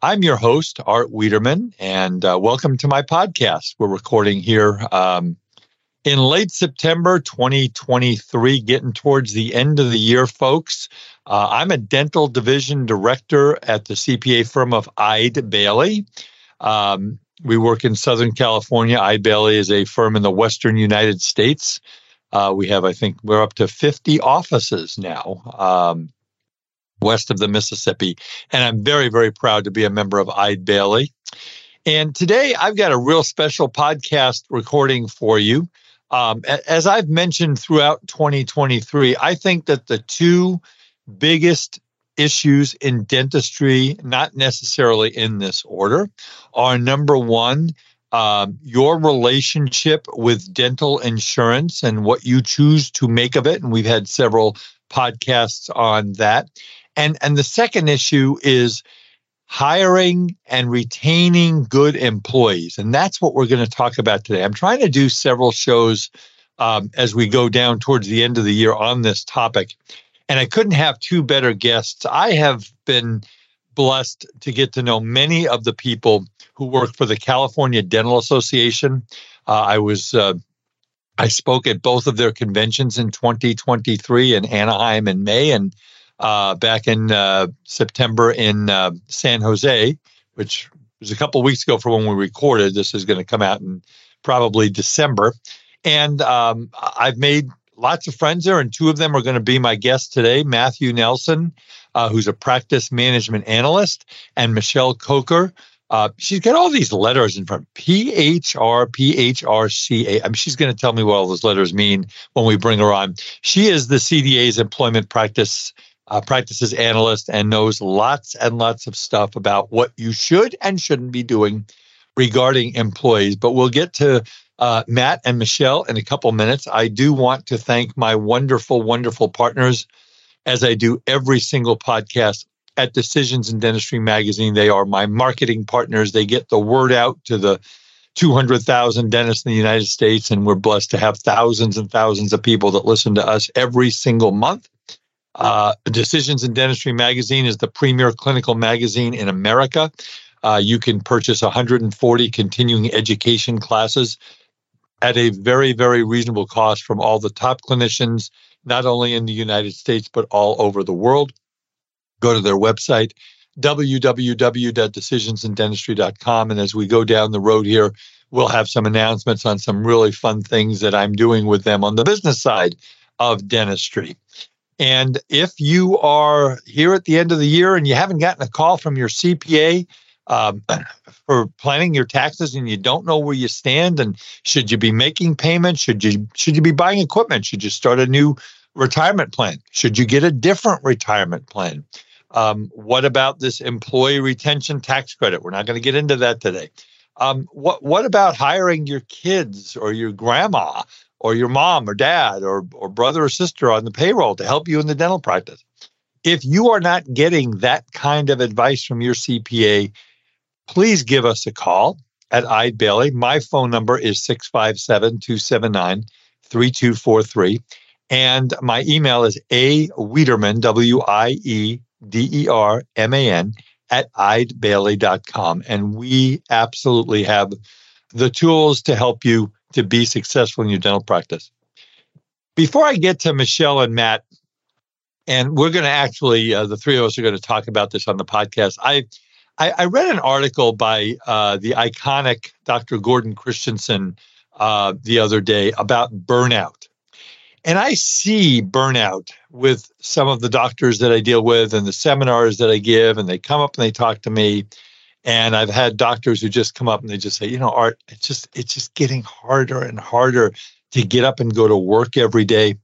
I'm your host, Art Wiederman, and uh, welcome to my podcast. We're recording here um, in late September 2023, getting towards the end of the year, folks. Uh, I'm a dental division director at the CPA firm of Eide Bailly. Um, we work in Southern California. Eide Bailly is a firm in the Western United States. Uh, we have, I think, we're up to 50 offices now. Um, west of the Mississippi. And I'm very, very proud to be a member of Eide Bailly. And today I've got a real special podcast recording for you. Um, as I've mentioned throughout 2023, I think that the two biggest issues in dentistry, not necessarily in this order, are number one, um, your relationship with dental insurance and what you choose to make of it. And we've had several podcasts on that. And and the second issue is hiring and retaining good employees. And that's what we're going to talk about today. I'm trying to do several shows um, as we go down towards the end of the year on this topic. And I couldn't have two better guests. I have been blessed to get to know many of the people who work for the California Dental Association. Uh, I was uh, I spoke at both of their conventions in 2023 in Anaheim in May, and uh, back in uh, September in uh, San Jose, which was a couple weeks ago for when we recorded. This is going to come out in probably December. And um, I've made lots of friends there, and two of them are going to be my guests today Matthew Nelson, uh, who's a practice management analyst, and Michelle Coker. Uh, she's got all these letters in front. P H R P H R C A. I mean, she's going to tell me what all those letters mean when we bring her on. She is the CDA's employment practice uh, practices analyst and knows lots and lots of stuff about what you should and shouldn't be doing regarding employees. But we'll get to uh, Matt and Michelle in a couple minutes. I do want to thank my wonderful, wonderful partners as I do every single podcast at Decisions in Dentistry magazine. They are my marketing partners. They get the word out to the 200,000 dentists in the United States, and we're blessed to have thousands and thousands of people that listen to us every single month. Uh, Decisions in Dentistry magazine is the premier clinical magazine in America. Uh, you can purchase 140 continuing education classes at a very, very reasonable cost from all the top clinicians, not only in the United States, but all over the world. Go to their website, www.decisionsindentistry.com. And as we go down the road here, we'll have some announcements on some really fun things that I'm doing with them on the business side of dentistry. And if you are here at the end of the year and you haven't gotten a call from your CPA um, for planning your taxes and you don't know where you stand and should you be making payments, should you should you be buying equipment, should you start a new retirement plan, should you get a different retirement plan? Um, what about this employee retention tax credit? We're not going to get into that today. Um, what what about hiring your kids or your grandma or your mom or dad or, or brother or sister on the payroll to help you in the dental practice. If you are not getting that kind of advice from your CPA, please give us a call. at Eide Bailly. My phone number is 657 279 3243. And my email is a Wiederman, W I E D E R M A N, at eidebailly.com. And we absolutely have the tools to help you to be successful in your dental practice. Before I get to Michelle and Matt, and we're going to actually, uh, the three of us are going to talk about this on the podcast. I, I, I read an article by uh, the iconic Dr. Gordon Christensen uh, the other day about burnout. And I see burnout with some of the doctors that I deal with and the seminars that I give, and they come up and they talk to me. And I've had doctors who just come up and they just say, you know, Art, it's just it's just getting harder and harder to get up and go to work every day.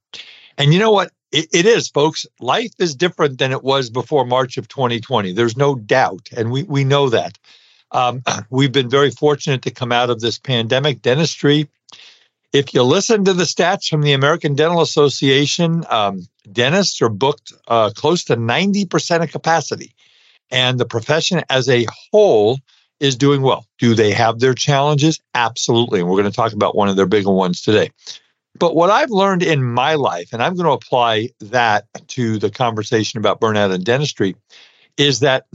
And you know what? It, it is, folks. Life is different than it was before March of 2020. There's no doubt, and we we know that. Um, we've been very fortunate to come out of this pandemic. Dentistry, if you listen to the stats from the American Dental Association, um, dentists are booked uh, close to 90% of capacity. And the profession as a whole is doing well. Do they have their challenges? Absolutely. And we're going to talk about one of their bigger ones today. But what I've learned in my life, and I'm going to apply that to the conversation about burnout in dentistry, is that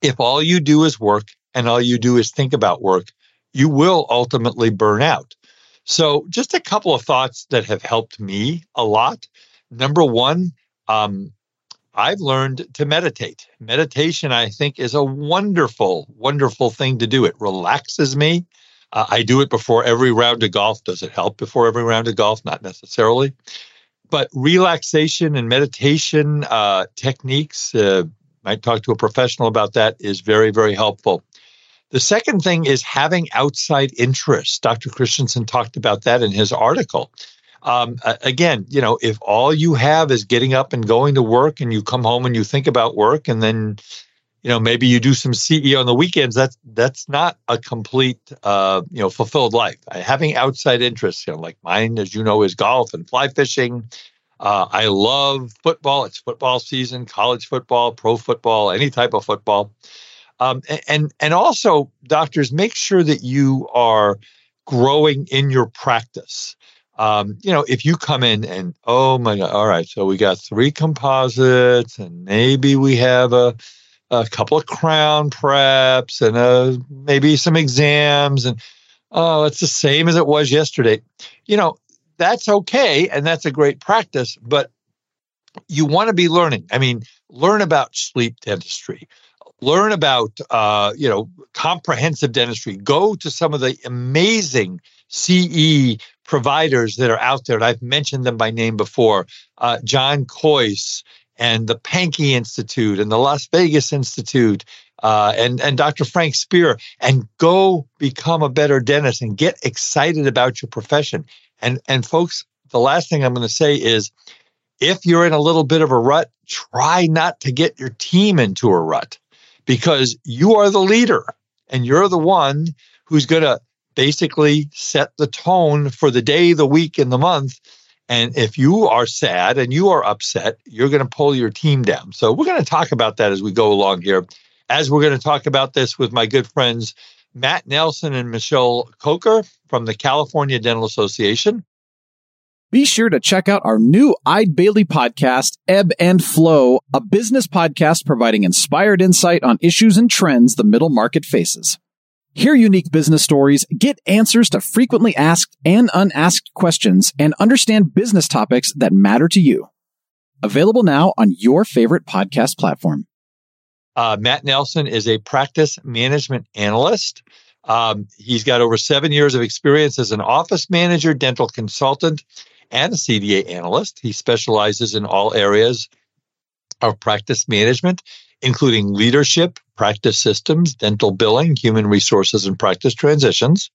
if all you do is work and all you do is think about work, you will ultimately burn out. So, just a couple of thoughts that have helped me a lot. Number one, um, I've learned to meditate. Meditation, I think, is a wonderful, wonderful thing to do. It relaxes me. Uh, I do it before every round of golf. Does it help before every round of golf? Not necessarily. But relaxation and meditation uh, techniques, uh, might talk to a professional about that, is very, very helpful. The second thing is having outside interests. Dr. Christensen talked about that in his article. Um, again, you know, if all you have is getting up and going to work and you come home and you think about work and then you know maybe you do some CE on the weekends that's that's not a complete uh, you know fulfilled life. Having outside interests you know like mine as you know is golf and fly fishing. Uh, I love football. It's football season college football pro football any type of football. Um, and and also doctors make sure that you are growing in your practice um, you know, if you come in and oh my god, all right, so we got three composites and maybe we have a a couple of crown preps and uh, maybe some exams and oh it's the same as it was yesterday. You know that's okay and that's a great practice but you want to be learning. I mean learn about sleep dentistry. Learn about uh, you know comprehensive dentistry. Go to some of the amazing ce providers that are out there and i've mentioned them by name before uh, john kois and the Pankey Institute and the Las Vegas Institute uh, and and Dr. Frank Spear and go become a better dentist and get excited about your profession. And and folks, the last thing I'm going to say is if you're in a little bit of a rut, try not to get your team into a rut because you are the leader and you're the one who's going to basically set the tone for the day, the week, and the month and if you are sad and you are upset, you're going to pull your team down. So we're going to talk about that as we go along here. As we're going to talk about this with my good friends, Matt Nelson and Michelle Coker from the California Dental Association. Be sure to check out our new Eide Bailly podcast, Ebb and Flow, a business podcast providing inspired insight on issues and trends the middle market faces. Hear unique business stories, get answers to frequently asked and unasked questions, and understand business topics that matter to you. Available now on your favorite podcast platform. Uh, Matt Nelson is a practice management analyst. Um, he's got over seven years of experience as an office manager, dental consultant, and a CDA analyst. He specializes in all areas of practice management, including leadership, practice systems, dental billing, human resources, and practice transitions.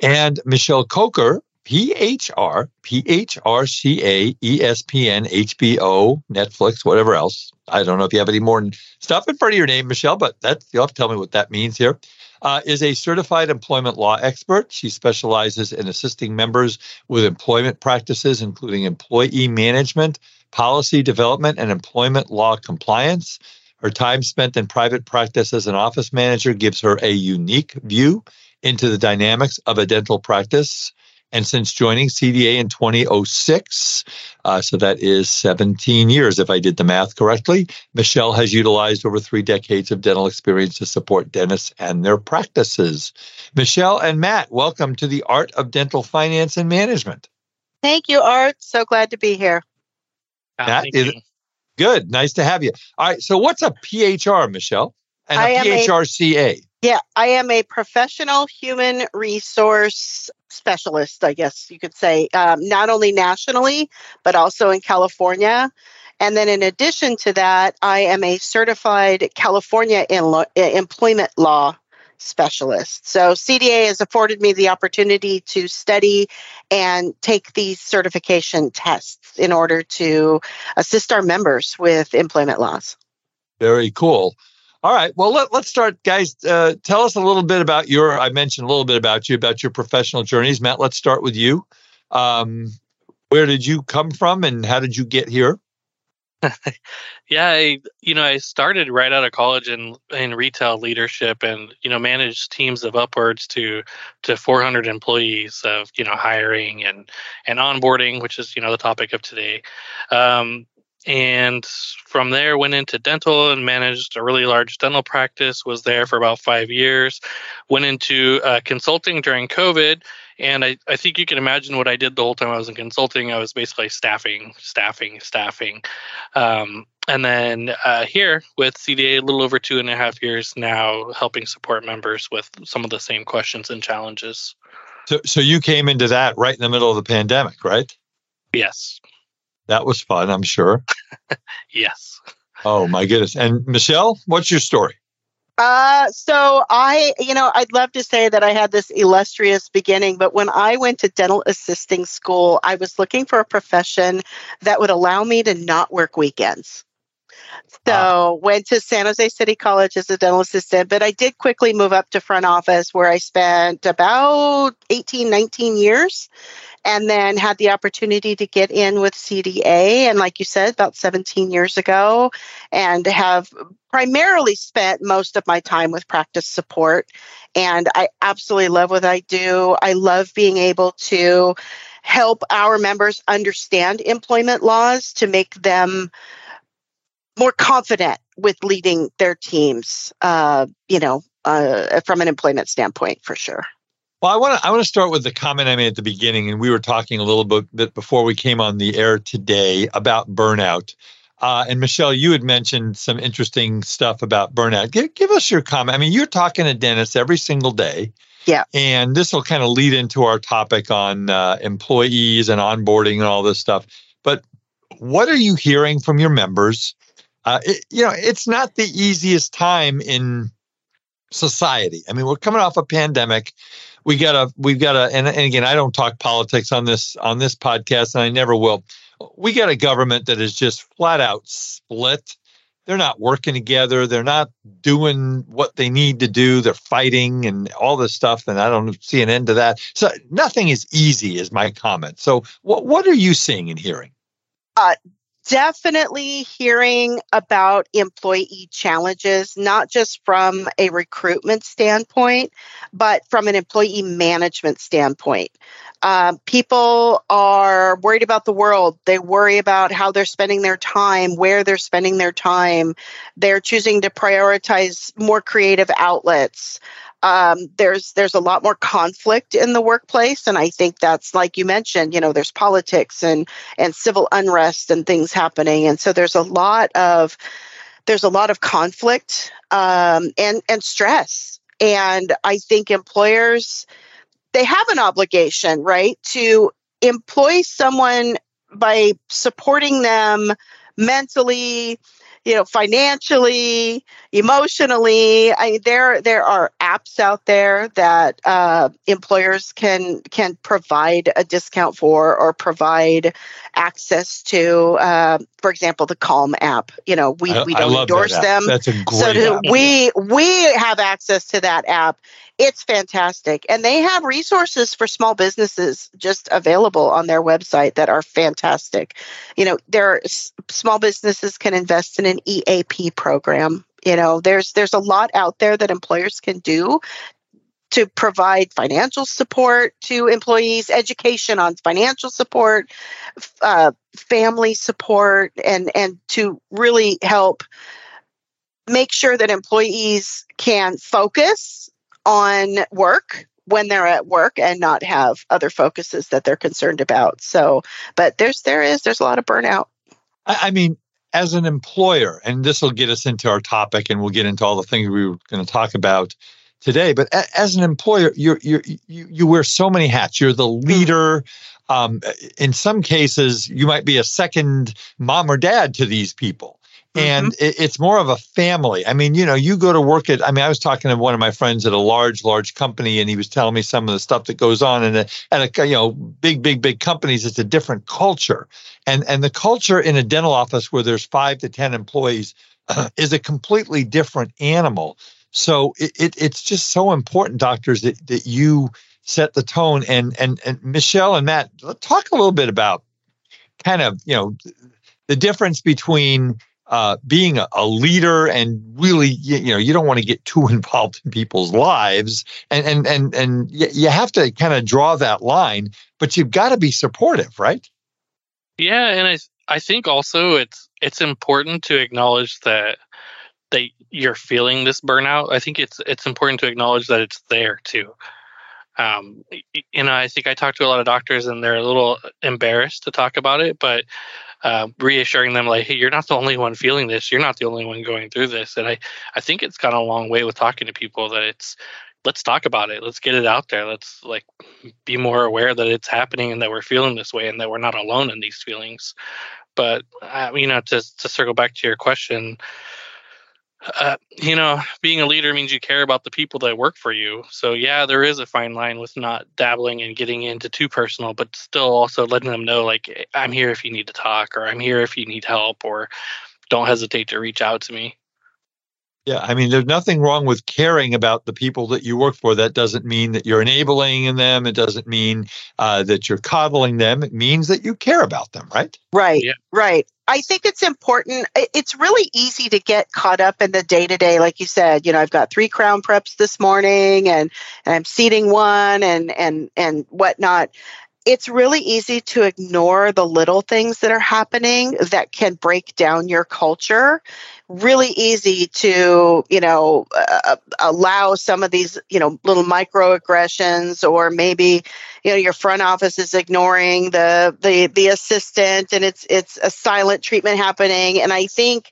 And Michelle Coker, PHR, PHRCA, ESPN, HBO, Netflix, whatever else. I don't know if you have any more stuff in front of your name, Michelle, but that you'll have to tell me what that means here. Uh, is a certified employment law expert. She specializes in assisting members with employment practices, including employee management, policy development, and employment law compliance. Her time spent in private practice as an office manager gives her a unique view into the dynamics of a dental practice. And since joining CDA in 2006, uh, so that is 17 years, if I did the math correctly, Michelle has utilized over three decades of dental experience to support dentists and their practices. Michelle and Matt, welcome to the Art of Dental Finance and Management. Thank you, Art. So glad to be here. Matt, is, good. Nice to have you. All right. So, what's a PHR, Michelle? And a PHRCA? Yeah, I am a professional human resource specialist, I guess you could say, um, not only nationally, but also in California. And then in addition to that, I am a certified California in lo- employment law specialist. So CDA has afforded me the opportunity to study and take these certification tests in order to assist our members with employment laws. Very cool. All right. Well, let, us start, guys. Uh, tell us a little bit about your. I mentioned a little bit about you, about your professional journeys. Matt, let's start with you. Um, where did you come from, and how did you get here? yeah, I, you know, I started right out of college in in retail leadership, and you know, managed teams of upwards to to 400 employees of you know hiring and and onboarding, which is you know the topic of today. Um, and from there went into dental and managed a really large dental practice was there for about five years went into uh, consulting during covid and I, I think you can imagine what i did the whole time i was in consulting i was basically staffing staffing staffing um, and then uh, here with cda a little over two and a half years now helping support members with some of the same questions and challenges so, so you came into that right in the middle of the pandemic right yes that was fun, I'm sure. yes. Oh my goodness. And Michelle, what's your story? Uh, so I, you know, I'd love to say that I had this illustrious beginning, but when I went to dental assisting school, I was looking for a profession that would allow me to not work weekends. So wow. went to San Jose City College as a dental assistant, but I did quickly move up to front office where I spent about 18, 19 years and then had the opportunity to get in with CDA. And like you said, about 17 years ago, and have primarily spent most of my time with practice support. And I absolutely love what I do. I love being able to help our members understand employment laws to make them more confident with leading their teams, uh, you know, uh, from an employment standpoint, for sure. Well, I want to I want to start with the comment I made at the beginning, and we were talking a little bit before we came on the air today about burnout. Uh, and Michelle, you had mentioned some interesting stuff about burnout. Give, give us your comment. I mean, you're talking to dentists every single day. Yeah. And this will kind of lead into our topic on uh, employees and onboarding and all this stuff. But what are you hearing from your members? Uh, it, you know, it's not the easiest time in society. I mean, we're coming off a pandemic. We gotta we've gotta and, and again i don't talk politics on this on this podcast and i never will. We got a government that is just flat out split. They're not working together. They're not doing what they need to do. They're fighting and all this stuff and i don't see an end to that. So nothing is easy is my comment. So what, what are you seeing and hearing? Uh, definitely hearing about employee challenges, not just from a recruitment standpoint, but from an employee management standpoint. Um, people are worried about the world. They worry about how they're spending their time, where they're spending their time. They're choosing to prioritize more creative outlets um, there's there's a lot more conflict in the workplace, and I think that's like you mentioned. You know, there's politics and and civil unrest and things happening, and so there's a lot of there's a lot of conflict um, and and stress, and I think employers they have an obligation, right, to employ someone by supporting them mentally you know, financially, emotionally. I, mean, there there are apps out there that uh, employers can can provide a discount for or provide access to. Uh, for example, the Calm app. You know, we, we don't endorse that them. That's a great. So we we have access to that app. It's fantastic, and they have resources for small businesses just available on their website that are fantastic. You know, their small businesses can invest in an EAP program. You know, there's there's a lot out there that employers can do to provide financial support to employees, education on financial support, uh, family support, and and to really help make sure that employees can focus on work when they're at work and not have other focuses that they're concerned about. So, but there's there is there's a lot of burnout. I mean, as an employer, and this will get us into our topic, and we'll get into all the things we were going to talk about today. But a, as an employer, you're, you you wear so many hats. You're the mm-hmm. leader. Um, in some cases, you might be a second mom or dad to these people and mm-hmm. it, it's more of a family. I mean, you know, you go to work at. I mean, I was talking to one of my friends at a large, large company, and he was telling me some of the stuff that goes on in a, at a you know big, big, big companies. It's a different culture, and and the culture in a dental office where there's five to ten employees uh, is a completely different animal. So it, it it's just so important, doctors, that that you set the tone. And and and Michelle and Matt, talk a little bit about kind of you know the difference between uh, being a, a, leader and really, you, you, know, you don't want to get too involved in people's lives, and and and and you have to kind of draw that line, but you've got to be supportive, right? Yeah, and I I think also it's it's important to acknowledge that that you're feeling this burnout. I think it's it's important to acknowledge that it's there too. Um, you know, I think I talk to a lot of doctors and they're a little embarrassed to talk about it, but uh, reassuring them like, hey, you're not the only one feeling this. You're not the only one going through this. And I, I think it's gone a long way with talking to people that it's let's talk about it. Let's get it out there. Let's like be more aware that it's happening and that we're feeling this way and that we're not alone in these feelings. But uh, you know, to to circle back to your question, uh, you know, being a leader means you care about the people that work for you. So yeah, there is a fine line with not dabbling and getting into too personal, but still also letting them know like I'm here if you need to talk, or I'm here if you need help, or don't hesitate to reach out to me. Yeah, I mean, there's nothing wrong with caring about the people that you work for. That doesn't mean that you're enabling them. It doesn't mean uh, that you're coddling them. It means that you care about them, right? Right, yeah. right. I think it's important. It's really easy to get caught up in the day to day, like you said. You know, I've got three crown preps this morning, and, and I'm seating one, and and and whatnot it's really easy to ignore the little things that are happening that can break down your culture. Really easy to you know uh, allow some of these you know little microaggressions or maybe you know your front office is ignoring the the the assistant and it's it's a silent treatment happening. And i think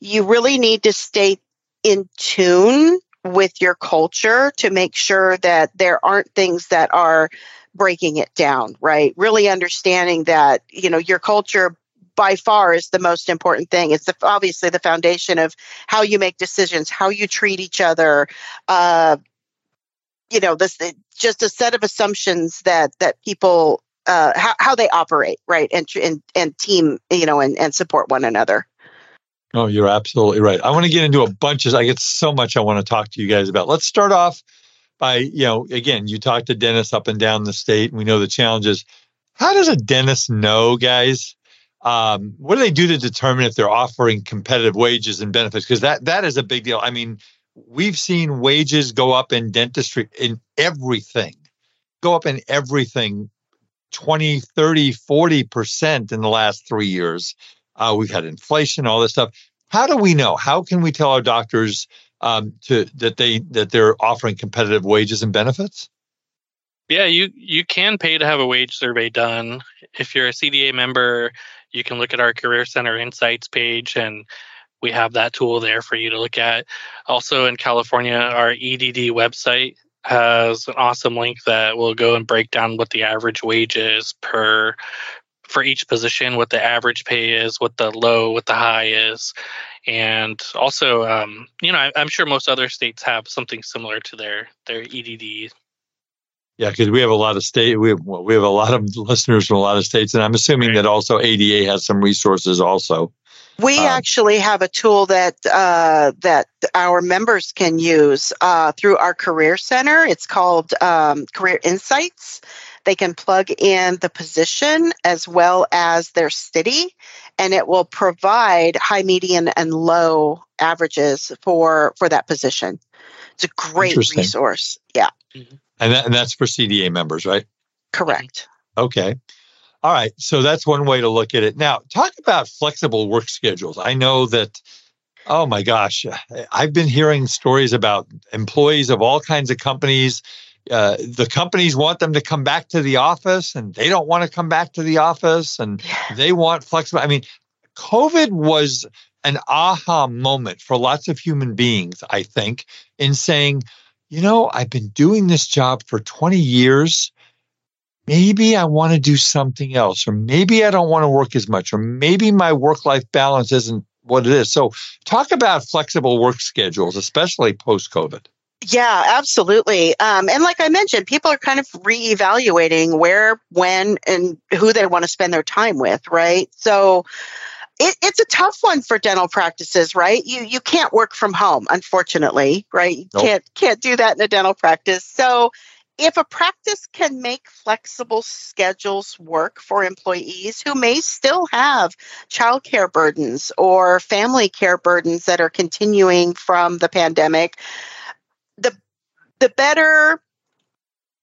you really need to stay in tune with your culture to make sure that there aren't things that are breaking it down, right? Really understanding that, you know, your culture by far is the most important thing. It's the, obviously the foundation of how you make decisions, how you treat each other. Uh, you know, this just a set of assumptions that that people uh, how how they operate, right, and and and team, you know, and and support one another. Oh, you're absolutely right. I want to get into a bunch of. I get so much I want to talk to you guys about. Let's start off by you know again you talk to dentists up and down the state and we know the challenges. How does a dentist know guys? Um, what do they do to determine if they're offering competitive wages and benefits? Because that that is a big deal. I mean we've seen wages go up in dentistry in everything go up in everything 20 30 40% in the last three years. Uh, we've had inflation all this stuff. How do we know? How can we tell our doctors um, to that they that they're offering competitive wages and benefits? Yeah, you you can pay to have a wage survey done. If you're a CDA member, you can look at our Career Center Insights page and we have that tool there for you to look at. Also in California, our EDD website has an awesome link that will go and break down what the average wage is per for each position, what the average pay is, what the low, what the high is, and also, um, you know, I, am sure most other states have something similar to their their EDD. Yeah, because we have a lot of state, we have, we have a lot of listeners from a lot of states, and I'm assuming right. that also ADA has some resources also. We um, actually have a tool that uh, that our members can use uh, through our career center. It's called um, Career Insights. They can plug in the position as well as their city, and it will provide high, median, and low averages for for that position. It's a great resource. Yeah. Mm-hmm. And, that, and that's for CDA members, right? Correct. Okay. All right. So that's one way to look at it. Now, talk about flexible work schedules. I know that, oh my gosh, I've been hearing stories about employees of all kinds of companies. Uh, the companies want them to come back to the office and they don't want to come back to the office and they want flexible. I mean, COVID was an aha moment for lots of human beings, I think, in saying, you know, I've been doing this job for 20 years maybe I want to do something else, or maybe I don't want to work as much, or maybe my work life balance isn't what it is. So, talk about flexible work schedules, especially post COVID. Yeah, absolutely. Um, and like I mentioned, people are kind of reevaluating where, when, and who they want to spend their time with, right? So, it, it's a tough one for dental practices, right? You you can't work from home, unfortunately, right? You nope. can't can't do that in a dental practice. So if a practice can make flexible schedules work for employees who may still have childcare burdens or family care burdens that are continuing from the pandemic, the better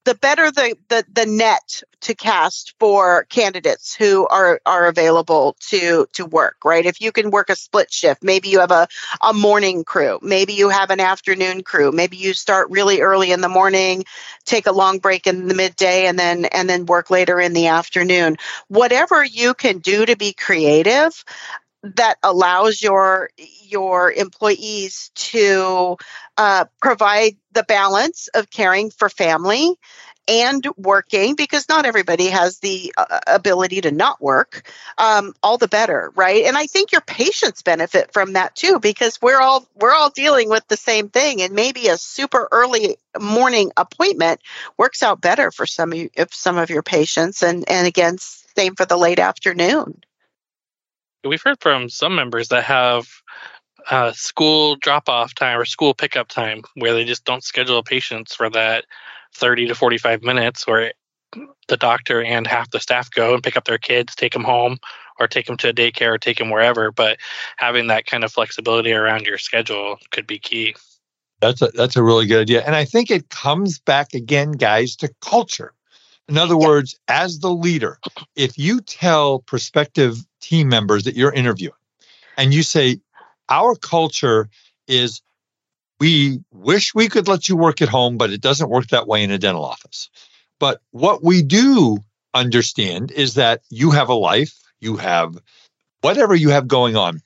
the better the, the, the net to cast for candidates who are, are available to, to work, right? If you can work a split shift, maybe you have a, a morning crew, maybe you have an afternoon crew, maybe you start really early in the morning, take a long break in the midday and then and then work later in the afternoon. Whatever you can do to be creative, that allows your your employees to uh, provide the balance of caring for family and working because not everybody has the uh, ability to not work um, all the better right? And i think your patients benefit from that too because we're all we're all dealing with the same thing and maybe a super early morning appointment works out better for some of you, if some of your patients and and again same for the late afternoon we've heard from some members that have uh, school drop off time or school pickup time where they just don't schedule patients for that 30 to 45 minutes where the doctor and half the staff go and pick up their kids, take them home, or take them to a daycare or take them wherever. But having that kind of flexibility around your schedule could be key. That's a that's a really good idea, and I think it comes back again, guys, to culture. In other yeah. words, as the leader, if you tell prospective team members that you're interviewing, and you say, "Our culture is we wish we could let you work at home, but it doesn't work that way in a dental office. But what we do understand is that you have a life, you have whatever you have going on.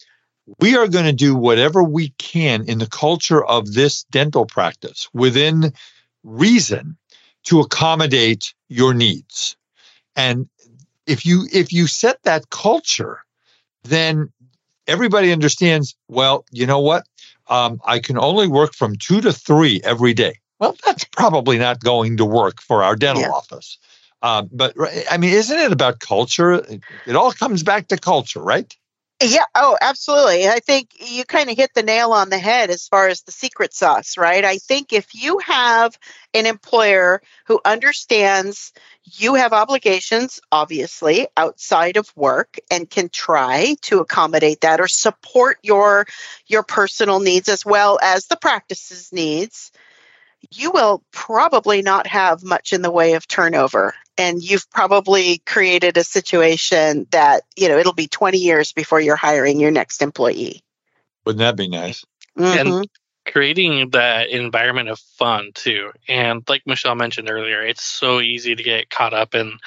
We are going to do whatever we can in the culture of this dental practice within reason to accommodate your needs. And if you if you set that culture, then everybody understands, well, you know what? um, I can only work from two to three every day. Well, that's probably not going to work for our dental yeah. office. Um, but I mean, isn't it about culture? It, it all comes back to culture, right? Yeah. Oh, absolutely. I think you kind of hit the nail on the head as far as the secret sauce, right? I think if you have an employer who understands you have obligations, obviously, outside of work and can try to accommodate that or support your your personal needs as well as the practices needs, you will probably not have much in the way of turnover. And you've probably created a situation that you know it'll be 20 years before you're hiring your next employee. Wouldn't that be nice? Mm-hmm. and creating that environment of fun too. And like michelle mentioned earlier it's so easy to get caught up in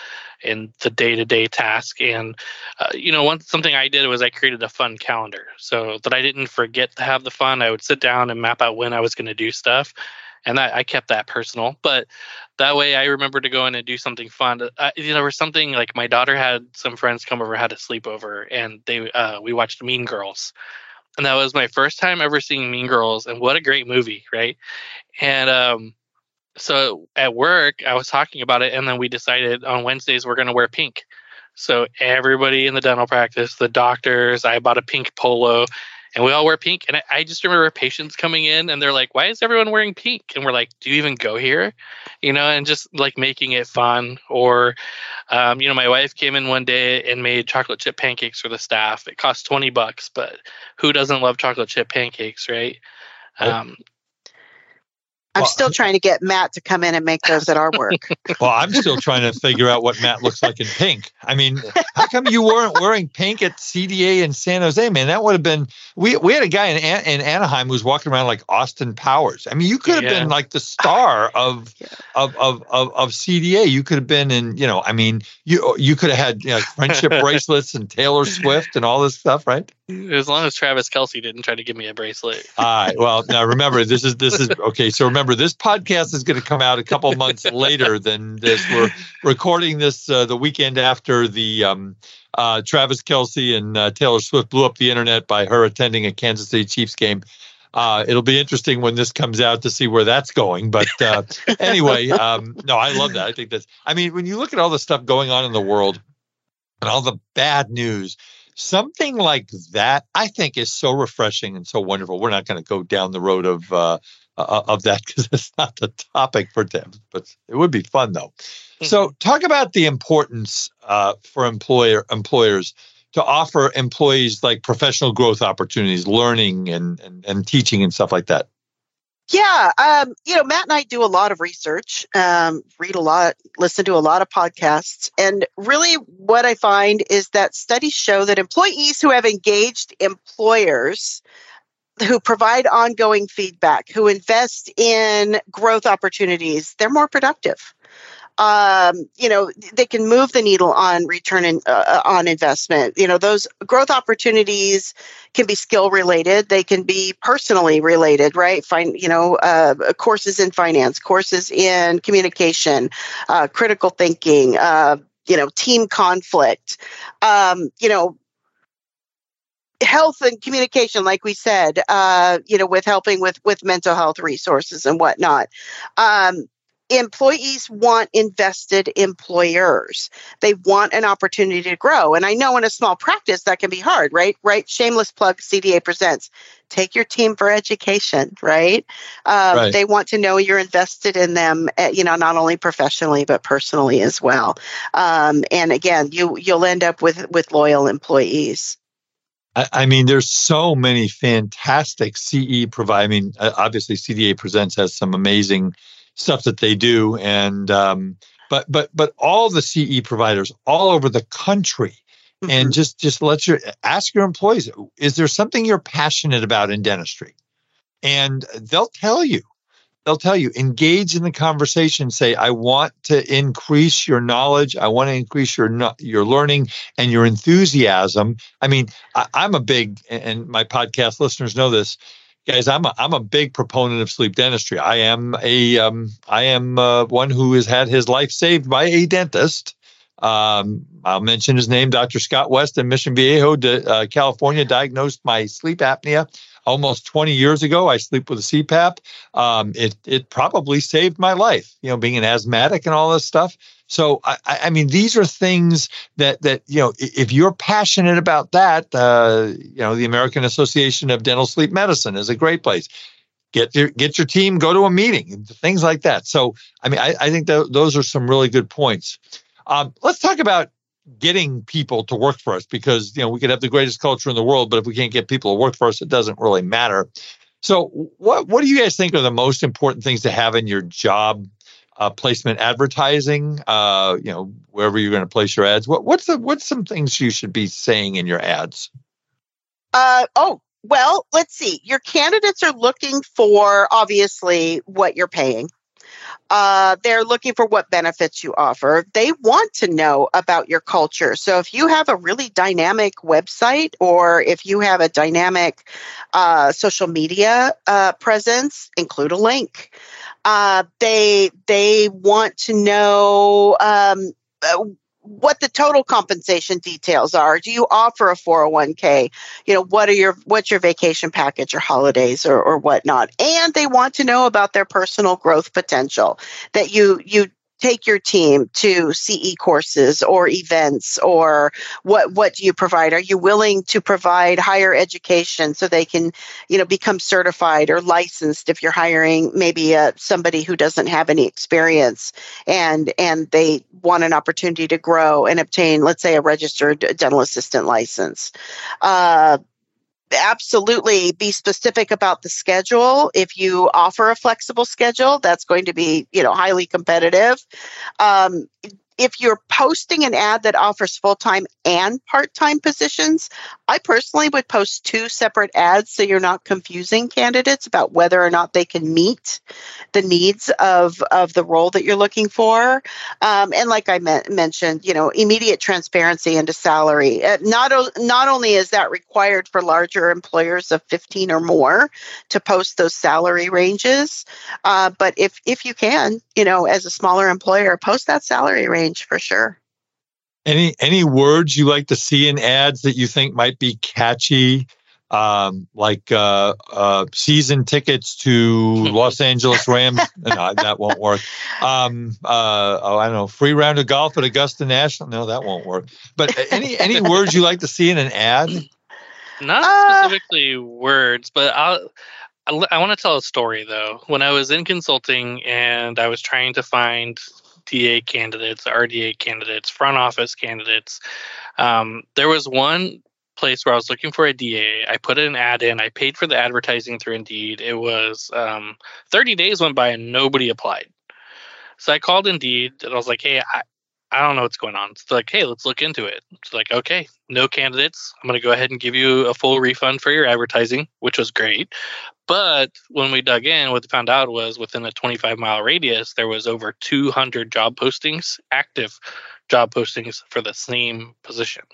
in the day-to-day task. And uh, you know one something i did was i created a fun calendar. So that i didn't forget to have the fun i would sit down and map out when i was going to do stuff and I, I, kept that personal. But that way, I remember to go in and do something fun. Uh, you know, or something like my daughter had some friends come over, had a sleepover, and they uh, we watched Mean Girls, and that was my first time ever seeing Mean Girls, and what a great movie, right? And um, so at work, I was talking about it, and then we decided on Wednesdays we're going to wear pink. So everybody in the dental practice, the doctors, I bought a pink polo and we all wear pink. And I, I just remember patients coming in and they're like, "Why is everyone wearing pink?" And we're like, "Do you even go here?" You know, and just like making it fun. Or, um, you know, my wife came in one day and made chocolate chip pancakes for the staff. It cost twenty bucks, but who doesn't love chocolate chip pancakes, right? Um, I'm well, still trying to get Matt to come in and make those at our work. well, I'm still trying to figure out what Matt looks like in pink. I mean, how come you weren't wearing pink at CDA in San Jose, man? That would have been. We we had a guy in in Anaheim who was walking around like Austin Powers. I mean, you could have yeah. been like the star of, yeah. of, of of of CDA. You could have been in. You know, I mean, you you could have had you know, friendship bracelets and Taylor Swift and all this stuff, right? As long as Travis Kelce didn't try to give me a bracelet. All right. Well, now remember, this is this is okay. So remember, this podcast is going to come out a couple months later than this. We're recording this uh, the weekend after the um, uh, Travis Kelce and uh, Taylor Swift blew up the internet by her attending a Kansas City Chiefs game. Uh, it'll be interesting when this comes out to see where that's going. But uh, anyway, um, no, I love that. I think that's. I mean, when you look at all the stuff going on in the world and all the bad news something like that i think is so refreshing and so wonderful. We're not going to go down the road of uh, uh of that because it's not the topic for them but it would be fun though. Mm-hmm. so talk about the importance uh, for employer employers to offer employees like professional growth opportunities learning and, and, and teaching and stuff like that yeah, um, you know, Matt and I do a lot of research, um, read a lot, listen to a lot of podcasts, and really what I find is that studies show that employees who have engaged employers who provide ongoing feedback, who invest in growth opportunities, they're more productive um, you know they can move the needle on return in, uh, uh, on investment. You know those growth opportunities can be skill related. They can be personally related right? Find you know uh, courses in finance courses in communication uh, critical thinking uh, you know team conflict um, you know health and communication like we said uh, you know with helping with with mental health resources and whatnot. Um, employees want invested employers. They want an opportunity to grow. And I know in a small practice that can be hard, right? Right. Shameless plug CDA presents. Take your team for education, right? Um, right. They want to know you're invested in them, eh, you know, not only professionally but personally as well. Um, and again, you you'll end up with with loyal employees. I mean, there's so many fantastic CE provide. I mean, obviously, CDA Presents has some amazing stuff that they do, and um, but but but all the CE providers all over the country, mm-hmm. and just just let your ask your employees, is there something you're passionate about in dentistry, and they'll tell you. They'll tell you, engage in the conversation. Say, I want to increase your knowledge. I want to increase your your learning and your enthusiasm. I mean, I, I'm a big, and my podcast listeners know this guys i'm a, i'm a big proponent of sleep dentistry. I am a um, I am uh, one who has had his life saved by a dentist. Um, i'll mention his name dr scott west in mission viejo uh, california diagnosed my sleep apnea almost 20 years ago. I sleep with a cpap um, it, it probably saved my life you know being an asthmatic and all this stuff so I, I, mean, these are things that that you know, if you're passionate about that, uh, you know, the American Association of Dental Sleep Medicine is a great place. Get your get your team, go to a meeting, things like that. So I mean, I, I think that those are some really good points. Um, let's talk about getting people to work for us because you know we could have the greatest culture in the world, but if we can't get people to work for us, it doesn't really matter. So, what what do you guys think are the most important things to have in your job uh, placement advertising, uh, you know, wherever you're going to place your ads. What, what's the what's some things you should be saying in your ads? Uh, oh, well, let's see. Your candidates are looking for obviously what you're paying. Uh, they're looking for what benefits you offer. They want to know about your culture. So if you have a really dynamic website or if you have a dynamic uh, social media uh, presence, include a link. Uh, they they want to know um, uh, what the total compensation details are. Do you offer a 401k? You know, what are your what's your vacation package or holidays or, or whatnot? And they want to know about their personal growth potential. That you you take your team to CE courses or events or what what do you provide? Are you willing to provide higher education so they can, you know, become certified or licensed if you're hiring maybe uh, somebody who doesn't have any experience and and they want an opportunity to grow and obtain, let's say, a registered dental assistant license. Uh, absolutely be specific about the schedule. If you offer a flexible schedule, that's going to be, you know, highly competitive. Um, if you're posting an ad that offers full time and part time positions, I personally would post two separate ads so you're not confusing candidates about whether or not they can meet the needs of, of the role that you're looking for. Um, and like I me- mentioned, you know, immediate transparency into salary. Uh, not, o- not only is that required for larger employers of 15 or more to post those salary ranges, uh, but if, if you can, you know, as a smaller employer, post that salary range range for sure. Any any words you like to see in ads that you think might be catchy? Um, like uh, uh, season tickets to Los Angeles Rams. no, that won't work. Um, uh, oh, I don't know. Free round of golf at Augusta National. No, that won't work. But any any words you like to see in an ad? Not uh, specifically words, but I'll. I, I want to tell a story though. When I was in consulting and I was trying to find DA candidates, RDA candidates, front office candidates. Um, there was one place where I was looking for a DA. I put an ad in. I paid for the advertising through Indeed. It was um, 30 days went by and nobody applied. So I called Indeed and I was like, "Hey, I, I don't know what's going on." It's like, "Hey, let's look into it." It's like, "Okay, no candidates. I'm going to go ahead and give you a full refund for your advertising," which was great. But when we dug in, what we found out was within a 25 mile radius, there was over 200 job postings, active job postings for the same position.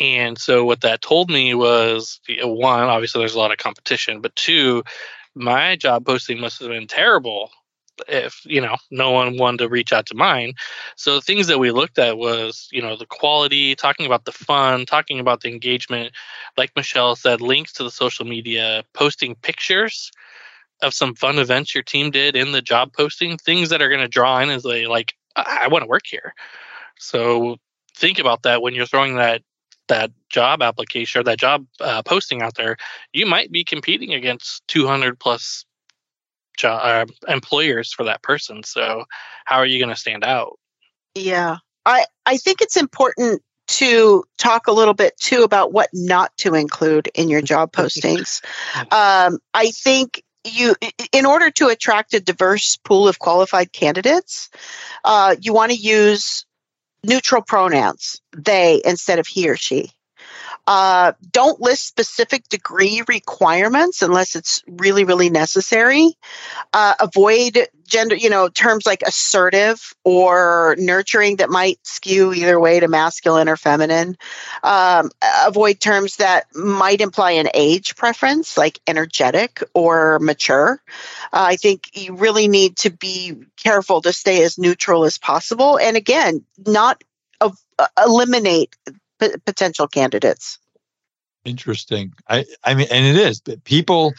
And so what that told me was one, obviously there's a lot of competition, but two, my job posting must have been terrible if you know no one wanted to reach out to mine. So things that we looked at was you know the quality talking about the fun talking about the engagement. Like michelle said links to the social media posting pictures of some fun events your team did in the job posting things that are going to draw in as they like i, I want to work here. So think about that when you're throwing that that job application or that job uh, posting out there you might be competing against 200 plus job uh, employers for that person. So how are you going to stand out? Yeah, I I think it's important to talk a little bit too about what not to include in your job postings. um, I think you in order to attract a diverse pool of qualified candidates uh, you want to use neutral pronouns they instead of he or she uh, don't list specific degree requirements unless it's really, really necessary. Uh, avoid gender, you know, terms like assertive or nurturing that might skew either way to masculine or feminine. Um, avoid terms that might imply an age preference, like energetic or mature. Uh, I think you really need to be careful to stay as neutral as possible. And again, not eliminate p- potential candidates. Interesting. I I mean, and it is, but people.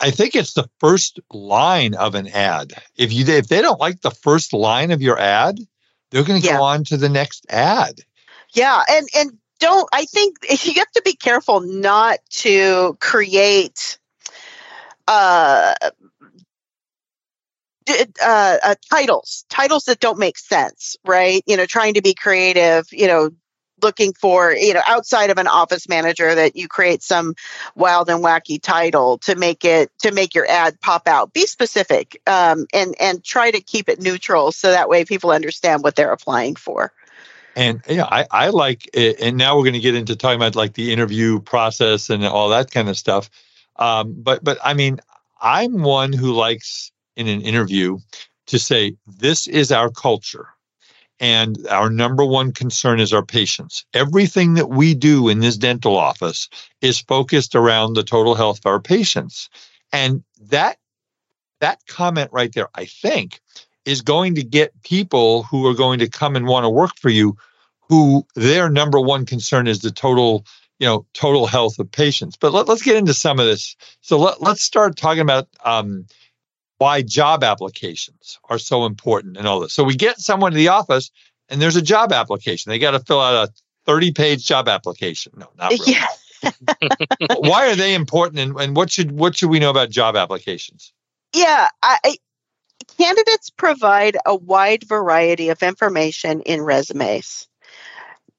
I think it's the first line of an ad. If you if they don't like the first line of your ad, they're going to yeah. go on to the next ad. Yeah, and and don't I think you have to be careful not to create uh, uh, uh, titles, titles that don't make sense, right? You know, trying to be creative, you know, looking for, you know, outside of an office manager that you create some wild and wacky title to make it to make your ad pop out. Be specific um, and and try to keep it neutral so that way people understand what they're applying for. And yeah, I, I like it. And now we're going to get into talking about like the interview process and all that kind of stuff. Um, but but I mean, I'm one who likes in an interview to say, "This is our culture." And our number one concern is our patients. Everything that we do in this dental office is focused around the total health of our patients. And that that comment right there, I think, is going to get people who are going to come and want to work for you who their number one concern is the total you know total health of patients but let, us get into some of this so let, us start talking about um, why job applications are so important and all this. So we get someone to the office and there's a job application. They got to fill out a 30 page job application. No, not really. Yeah. why are they important and, and what should what should we know about job applications? Yeah, I, candidates provide a wide variety of information in resumes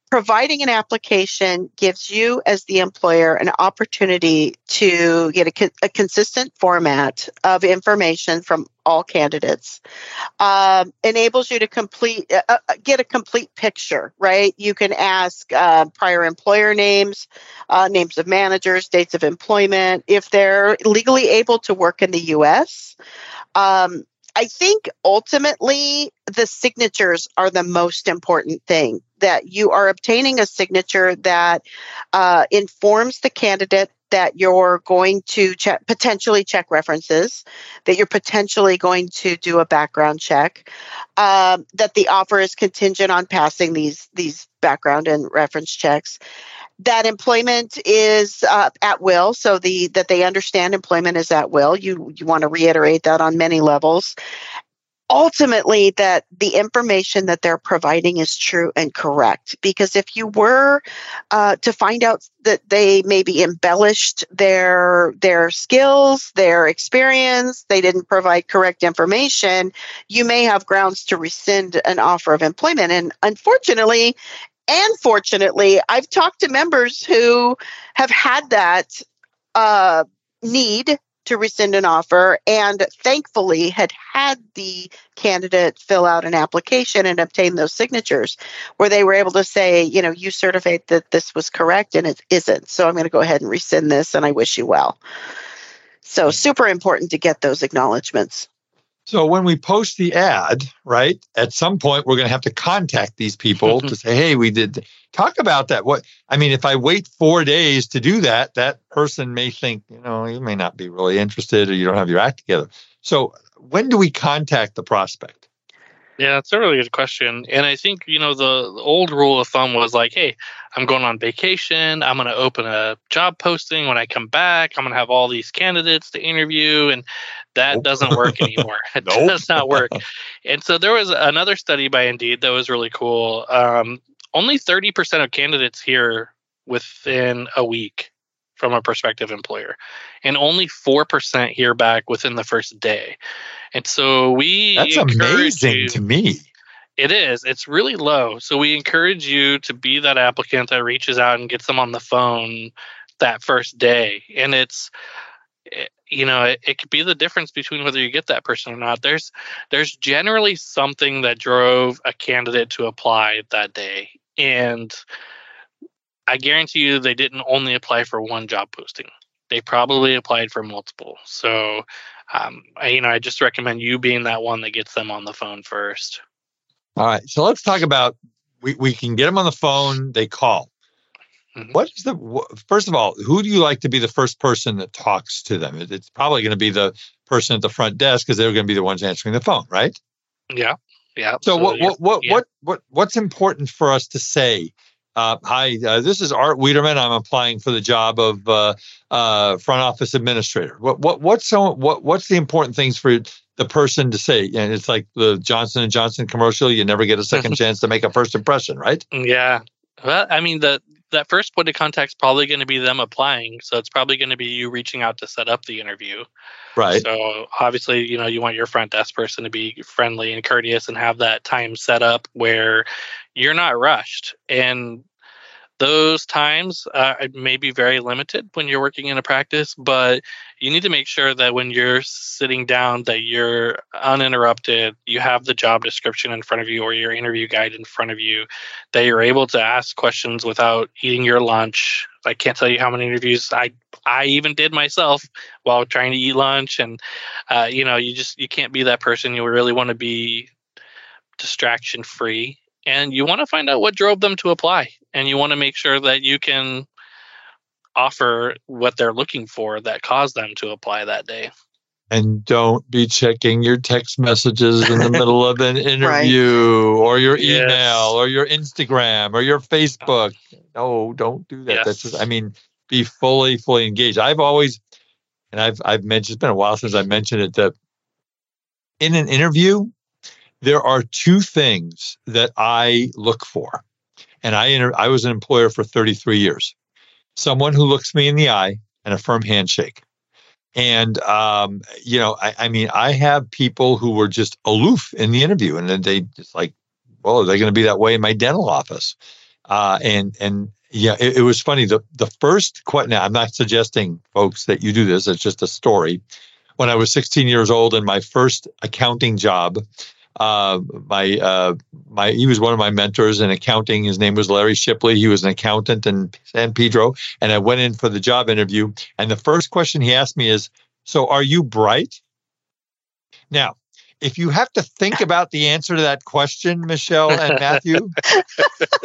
providing an application gives you as the employer an opportunity to get a, a consistent format of information from all candidates. Um, enables you to complete uh, uh, get a complete picture right? You can ask uh, prior employer names uh, names of managers dates of employment. If they're legally able to work in the us um, I think ultimately the signatures are the most important thing that you are obtaining a signature that uh, informs the candidate that you're going to check, potentially check references, that you're potentially going to do a background check, um, that the offer is contingent on passing these these background and reference checks, that employment is uh, at will. So the that they understand employment is at will. You you want to reiterate that on many levels. Ultimately that the information that they're providing is true and correct. Because if you were uh, to find out that they maybe embellished their their skills their experience they didn't provide correct information you may have grounds to rescind an offer of employment. And unfortunately and fortunately i've talked to members who have had that uh, need to rescind an offer and thankfully had had the candidate fill out an application and obtain those signatures where they were able to say, you know, you certified that this was correct and it isn't. So I'm going to go ahead and rescind this and I wish you well. So super important to get those acknowledgments. So when we post the ad, right, at some point we're going to have to contact these people to say, "Hey, we did talk about that." What I mean, if I wait 4 days to do that, that person may think, you know, you may not be really interested or you don't have your act together. So when do we contact the prospect? Yeah, that's a really good question. And I think, you know, the, the old rule of thumb was like, hey, I'm going on vacation. I'm going to open a job posting. When I come back, I'm going to have all these candidates to interview. And that doesn't work anymore. it nope. does not work. And so there was another study by Indeed that was really cool. Um, only 30% of candidates here within a week from a prospective employer, and only 4% hear back within the first day. And so we That's amazing you, to me. It is. It's really low. So we encourage you to be that applicant that reaches out and gets them on the phone that first day. And it's you know it, it could be the difference between whether you get that person or not there's there's generally something that drove a candidate to apply that day and I guarantee you they didn't only apply for one job posting. They probably applied for multiple. So, um, I, you know, I just recommend you being that one that gets them on the phone first. All right. So let's talk about we, we can get them on the phone. They call. Mm-hmm. What is the first of all? Who do you like to be the first person that talks to them? It's probably going to be the person at the front desk because they're going to be the ones answering the phone, right? Yeah, yeah. So, so what what what, yeah. what what what's important for us to say uh, hi, uh, this is Art Wiederman. I'm applying for the job of uh, uh, front office administrator. What what what's so what what's the important things for the person to say? And it's like the Johnson and Johnson commercial. You never get a second chance to make a first impression, right? Yeah. Well, I mean the that first point of contact is probably going to be them applying. So it's probably going to be you reaching out to set up the interview. Right. So obviously, you know, you want your front desk person to be friendly and courteous and have that time set up where you're not rushed. And those times uh, may be very limited when you're working in a practice, but you need to make sure that when you're sitting down that you're uninterrupted, you have the job description in front of you or your interview guide in front of you, that you're able to ask questions without eating your lunch. I can't tell you how many interviews I I even did myself while trying to eat lunch, and uh, you know, you just you can't be that person. You really want to be distraction free and you want to find out what drove them to apply and you want to make sure that you can offer what they're looking for that caused them to apply that day and don't be checking your text messages in the middle of an interview right. or your email yes. or your Instagram or your Facebook. No, don't do that. Yes. That's just, I mean, be fully, fully engaged. I've always, and I've, I've mentioned, it's been a while since I mentioned it that in an interview, there are two things that I look for. And I, inter- I was an employer for 33 years. Someone who looks me in the eye and a firm handshake. And, um, you know, I, I, mean, I have people who were just aloof in the interview and then they just like, well, are they going to be that way in my dental office? Uh, and, and yeah, it, it, was funny. The, the first question, I'm not suggesting folks that you do this. It's just a story. When I was 16 years old and my first accounting job, uh, my uh, my he was one of my mentors in accounting. His name was Larry Shipley. He was an accountant in San Pedro, and I went in for the job interview. And the first question he asked me is, "So are you bright?" Now, if you have to think about the answer to that question, Michelle and Matthew,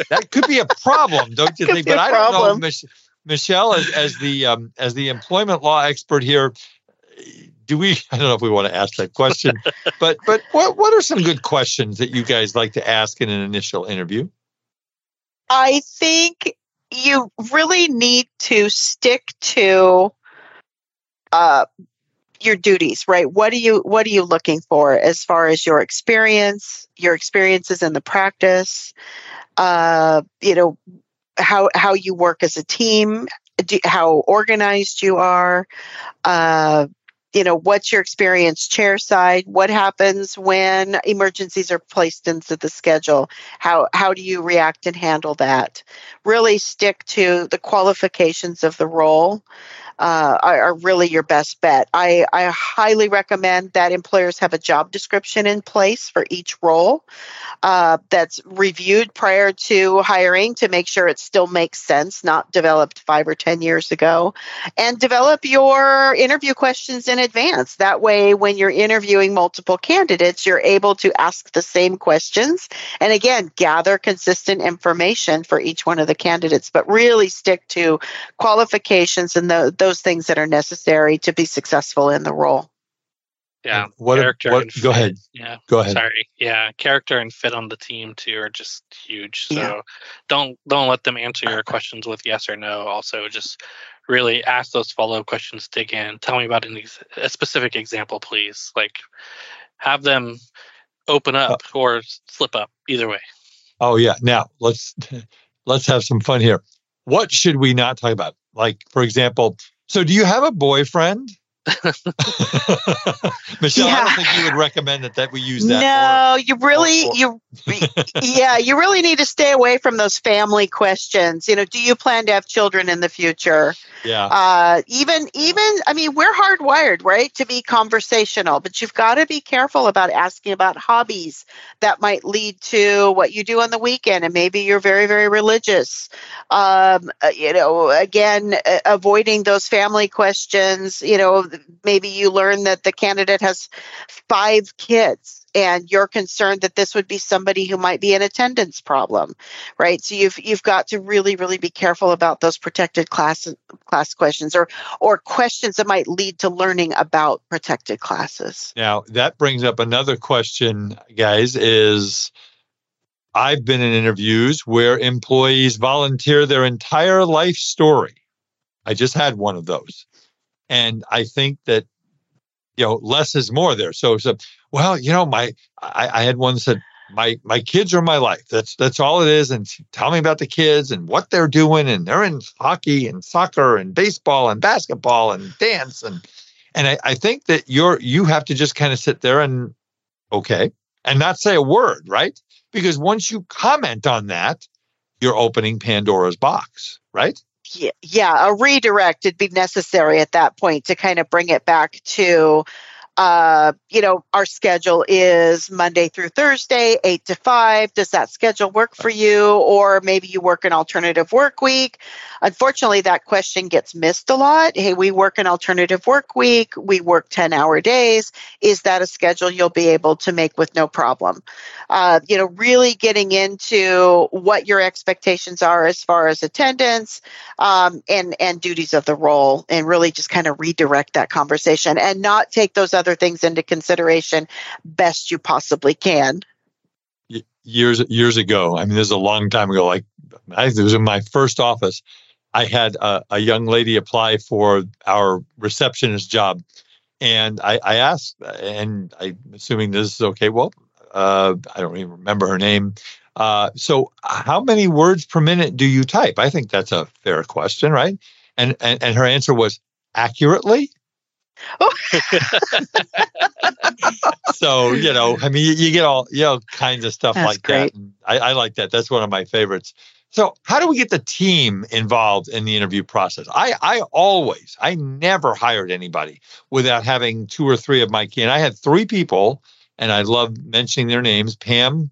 that could be a problem, don't you think? But I don't know, Mich- Michelle, as, as the um, as the employment law expert here, do we i don't know if we want to ask that question but but what what are some good questions that you guys like to ask in an initial interview? I think you really need to stick to uh, your duties right? What are you what are you looking for as far as your experience your experiences in the practice? Uh, you know how how you work as a team do, how organized you are uh, you know what's your experience chair side what happens when emergencies are placed into the schedule? How how do you react and handle that? Really stick to the qualifications of the role uh, are, are, really your best bet. I, I highly recommend that employers have a job description in place for each role uh, that's reviewed prior to hiring to make sure it still makes sense, not developed five or 10 years ago. And develop your interview questions in advance. That way, when you're interviewing multiple candidates, you're able to ask the same questions and again, gather consistent information for each one of the candidates, but really stick to qualifications and the, those things that are necessary to be successful in the role. Yeah. What, character what go ahead. Yeah. Go ahead. Sorry. Yeah. Character and fit on the team too are just huge. So yeah. don't don't let them answer your questions with yes or no. Also just really ask those follow-up questions, dig in. Tell me about an ex- a specific example, please. Like have them open up uh, or slip up, either way. Oh yeah. Now let's let's have some fun here. What should we not talk about? Like, for example, so, do you have a boyfriend? Michelle, yeah. I don't think you would recommend that that we use that. No, or, you really or, you yeah, you really need to stay away from those family questions. You know, do you plan to have children in the future? Yeah. Uh, even even I mean, we're hardwired, right, to be conversational, but you've got to be careful about asking about hobbies that might lead to what you do on the weekend, and maybe you're very very religious. Um, uh, you know, again, avoiding those family questions. You know maybe you learn that the candidate has five kids and you're concerned that this would be somebody who might be an attendance problem right so you've you've got to really really be careful about those protected class class questions or or questions that might lead to learning about protected classes now that brings up another question guys is I've been in interviews where employees volunteer their entire life story. I just had one of those. And I think that, you know, less is more there. So, so well, you know, my, I, I had one said, my, my kids are my life. That's, that's all it is. And tell me about the kids and what they're doing. And they're in hockey and soccer and baseball and basketball and dance. And, and I, I think that you're, you have to just kind of sit there and, okay, and not say a word, right? Because once you comment on that, you're opening Pandora's box, right? Yeah, a redirect would be necessary at that point to kind of bring it back to uh, you know, our schedule is Monday through Thursday, eight to five. Does that schedule work for you? Or maybe you work an alternative work week. Unfortunately, that question gets missed a lot. Hey, we work an alternative work week. We work 10 hour days. Is that a schedule you'll be able to make with no problem? Uh, you know, really getting into what your expectations are as far as attendance um, and, and duties of the role and really just kind of redirect that conversation and not take those other other things into consideration best you possibly can years years ago i mean this is a long time ago like I, it was in my first office i had a, a young lady apply for our receptionist job And I, I asked, and I'm assuming this is okay. Well, uh, I don't even remember her name. Uh, so, how many words per minute do you type? I think that's a fair question, right? And and, and her answer was accurately. so you know, I mean, you, you, get all you know kinds of stuff That's like great. that. I, I, like that. That's one of my favorites. So, how do we get the team involved in the interview process? I, I always, I never hired anybody without having two or three of my key. And I had three people, and I love mentioning their names: Pam,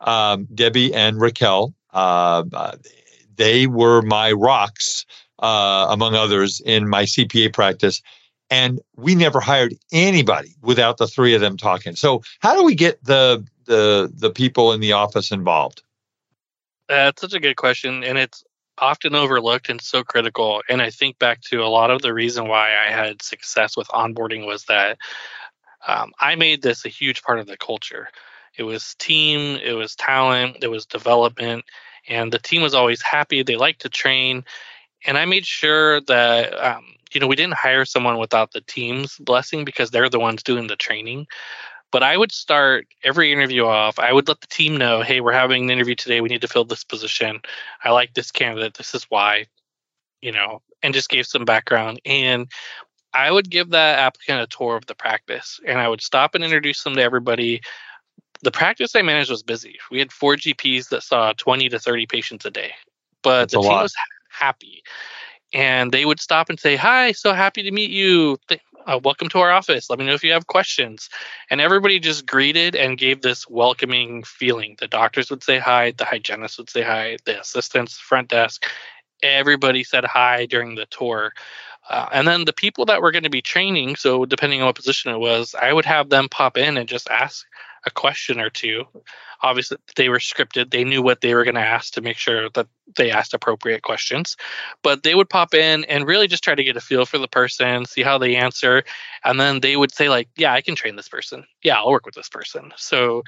um, Debbie, and Raquel. Uh, uh, they were my rocks, uh, among others, in my CPA practice and we never hired anybody without the three of them talking. So how do we get the the the people in the office involved? That's such a good question, and it's often overlooked and so critical. And I think back to a lot of the reason why I had success with onboarding was that um, I made this a huge part of the culture. It was team, it was talent, it was development, and the team was always happy. They liked to train, and I made sure that um, you know we didn't hire someone without the team's blessing because they're the ones doing the training. But I would start every interview off. I would let the team know, hey, we're having an interview today. We need to fill this position. I like this candidate. This is why, you know, and just gave some background. And I would give that applicant a tour of the practice and I would stop and introduce them to everybody. The practice I managed was busy. We had four GPs that saw 20 to 30 patients a day, but That's the team lot. was happy. And they would stop and say, Hi, so happy to meet you. Uh, welcome to our office. Let me know if you have questions. And everybody just greeted and gave this welcoming feeling. The doctors would say hi, the hygienists would say hi, the assistants, front desk, everybody said hi during the tour. Uh, and then the people that were going to be training, so depending on what position it was, I would have them pop in and just ask a question or two. Obviously, they were scripted. They knew what they were going to ask to make sure that they asked appropriate questions. But they would pop in and really just try to get a feel for the person, see how they answer. And then they would say, like, yeah, I can train this person. Yeah, I'll work with this person. So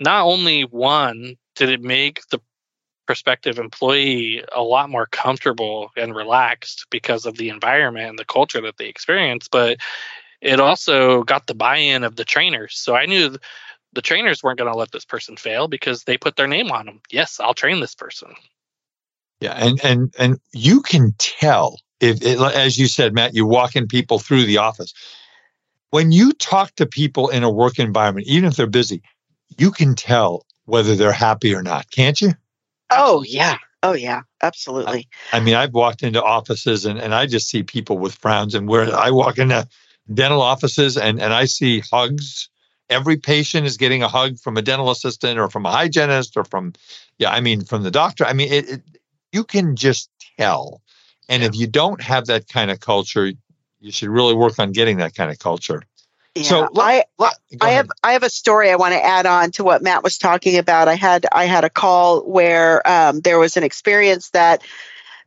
not only one, did it make the prospective employee a lot more comfortable and relaxed because of the environment and the culture that they experience, but it also got the buy-in of the trainers. So I knew the trainers weren't going to let this person fail because they put their name on them. Yes, I'll train this person. Yeah, and and and you can tell if, it, as you said, Matt, you walk in people through the office. When you talk to people in a work environment, even if they're busy, you can tell whether they're happy or not, can't you? Oh yeah. Oh yeah. Absolutely. I mean, I've walked into offices and, and I just see people with frowns. And where I walk into dental offices and, and I see hugs. Every patient is getting a hug from a dental assistant or from a hygienist or from, yeah, I mean, from the doctor. I mean, it, it you can just tell. And if you don't have that kind of culture, you should really work on getting that kind of culture. Yeah. So, I I have I have a story I want to add on to what Matt was talking about. I had I had a call where um, there was an experience that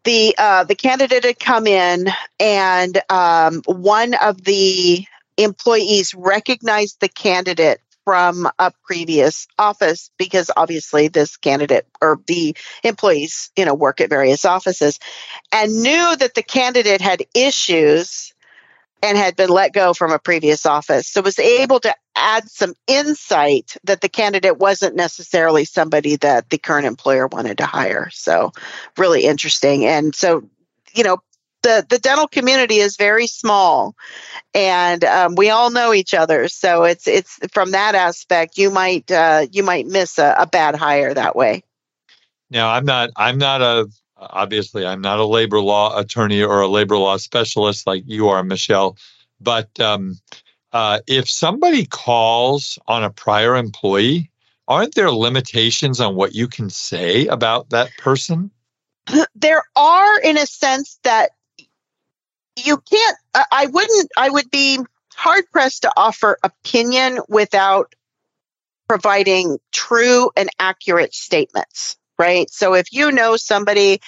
the uh, the candidate had come in and um, one of the employees recognized the candidate from a previous office because obviously this candidate or the employees you know work at various offices and knew that the candidate had issues and had been let go from a previous office. So was able to add some insight that the candidate wasn't necessarily somebody that the current employer wanted to hire. So really interesting. And so, you know, the, the dental community is very small and um, we all know each other. So it's it's from that aspect you might uh, you might miss a, a bad hire that way. Now, I'm not. I'm not a. Obviously, I'm not a labor law attorney or a labor law specialist like you are, Michelle. But um, uh, if somebody calls on a prior employee, aren't there limitations on what you can say about that person? there are in a sense that you can't I- wouldn't i would be hard pressed to offer opinion without providing true and accurate statements right? So if you know somebody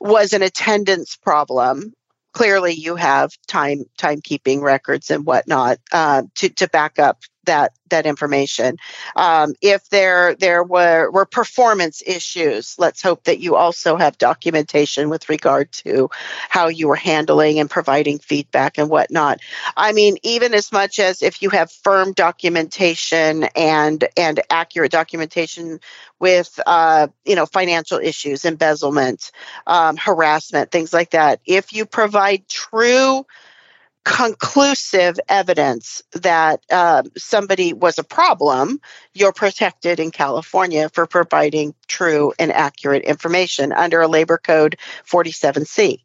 was an attendance problem clearly you have time timekeeping records and whatnot uh, to, to back up that that information. Um, if there there were were performance issues, let's hope that you also have documentation with regard to how you were handling and providing feedback and whatnot. I mean, even as much as if you have firm documentation and and accurate documentation with uh, you know financial issues, embezzlement, um, harassment, things like that. If you provide true conclusive evidence that uh, somebody was a problem, you're protected in California for providing true and accurate information under a labor code 47C.